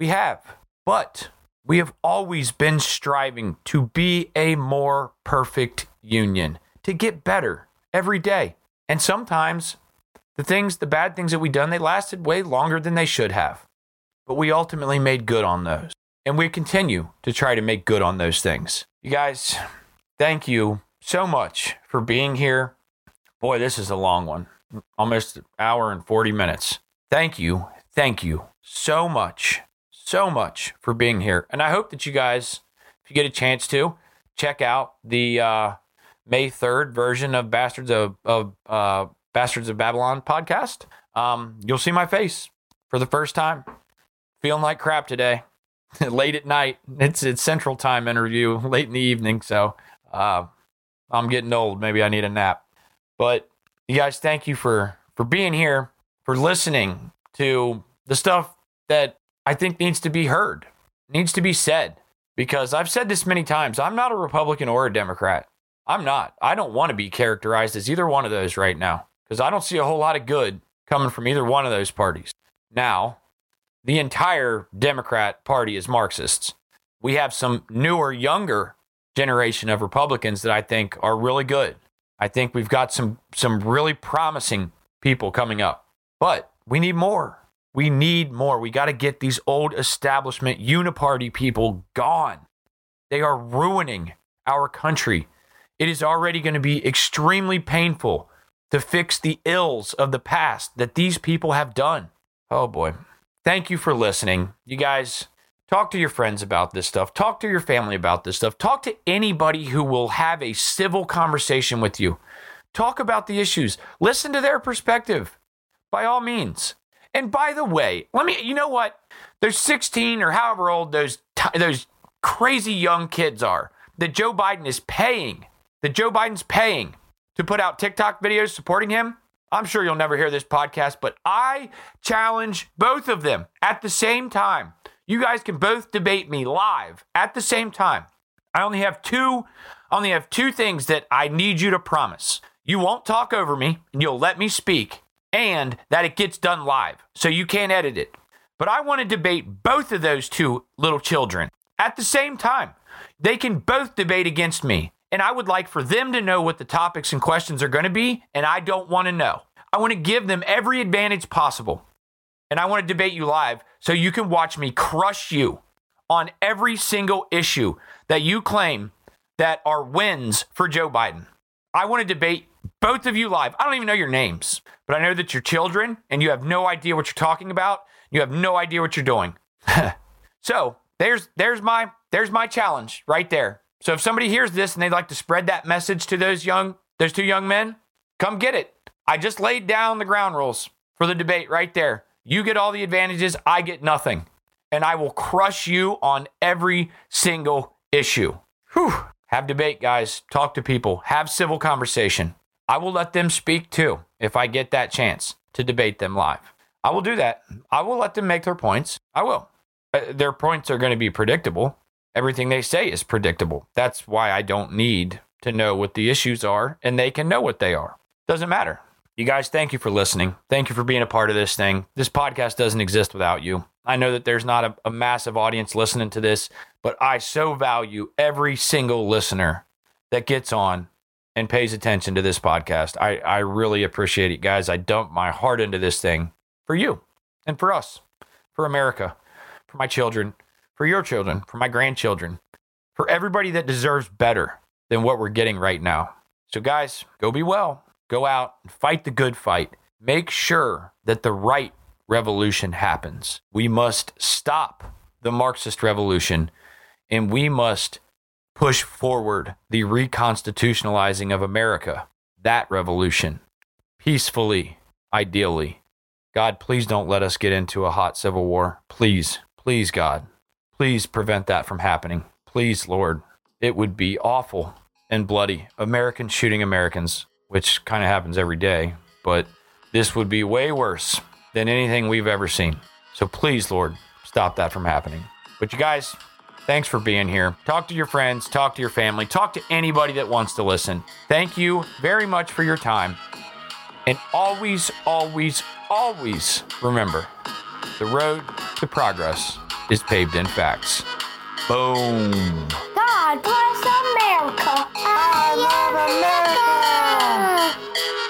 We have. But we have always been striving to be a more perfect union, to get better every day. And sometimes the things, the bad things that we done, they lasted way longer than they should have. But we ultimately made good on those. And we continue to try to make good on those things. You guys, thank you so much for being here. Boy, this is a long one. Almost an hour and 40 minutes. Thank you. Thank you so much so much for being here. And I hope that you guys, if you get a chance to, check out the uh, May 3rd version of Bastards of, of uh, Bastards of Babylon podcast. Um, you'll see my face for the first time. Feeling like crap today. *laughs* late at night. It's it's Central Time interview, *laughs* late in the evening. So uh, I'm getting old. Maybe I need a nap. But you guys, thank you for for being here, for listening to the stuff that I think needs to be heard, needs to be said. Because I've said this many times I'm not a Republican or a Democrat. I'm not. I don't want to be characterized as either one of those right now because I don't see a whole lot of good coming from either one of those parties. Now, the entire Democrat Party is Marxists. We have some newer, younger generation of Republicans that I think are really good. I think we've got some some really promising people coming up. But we need more. We need more. We got to get these old establishment uniparty people gone. They are ruining our country. It is already going to be extremely painful to fix the ills of the past that these people have done. Oh boy. Thank you for listening. You guys, talk to your friends about this stuff. Talk to your family about this stuff. Talk to anybody who will have a civil conversation with you. Talk about the issues. Listen to their perspective. By all means. And by the way, let me, you know what? There's 16 or however old those, those crazy young kids are that Joe Biden is paying, that Joe Biden's paying to put out TikTok videos supporting him. I'm sure you'll never hear this podcast, but I challenge both of them at the same time. You guys can both debate me live at the same time. I only have two I only have two things that I need you to promise. You won't talk over me and you'll let me speak and that it gets done live, so you can't edit it. But I want to debate both of those two little children at the same time. They can both debate against me, and I would like for them to know what the topics and questions are going to be, and I don't want to know. I want to give them every advantage possible. And I want to debate you live so you can watch me crush you on every single issue that you claim that are wins for Joe Biden. I want to debate both of you live. I don't even know your names, but I know that you're children and you have no idea what you're talking about. You have no idea what you're doing. *laughs* so there's there's my there's my challenge right there. So if somebody hears this and they'd like to spread that message to those young those two young men, come get it. I just laid down the ground rules for the debate right there. You get all the advantages, I get nothing. And I will crush you on every single issue. Whew. Have debate, guys. Talk to people. Have civil conversation. I will let them speak too if I get that chance to debate them live. I will do that. I will let them make their points. I will. Uh, their points are going to be predictable. Everything they say is predictable. That's why I don't need to know what the issues are, and they can know what they are. Doesn't matter. You guys, thank you for listening. Thank you for being a part of this thing. This podcast doesn't exist without you. I know that there's not a, a massive audience listening to this, but I so value every single listener that gets on and pays attention to this podcast. I, I really appreciate it, guys. I dump my heart into this thing for you and for us, for America, for my children, for your children, for my grandchildren, for everybody that deserves better than what we're getting right now. So, guys, go be well. Go out and fight the good fight. Make sure that the right revolution happens. We must stop the Marxist revolution and we must push forward the reconstitutionalizing of America. That revolution, peacefully, ideally. God, please don't let us get into a hot civil war. Please, please, God, please prevent that from happening. Please, Lord. It would be awful and bloody. Americans shooting Americans, which kind of happens every day, but this would be way worse than anything we've ever seen. So please, Lord, stop that from happening. But you guys, Thanks for being here. Talk to your friends, talk to your family, talk to anybody that wants to listen. Thank you very much for your time. And always, always, always remember the road to progress is paved in facts. Boom. God bless America. I, I love America. America.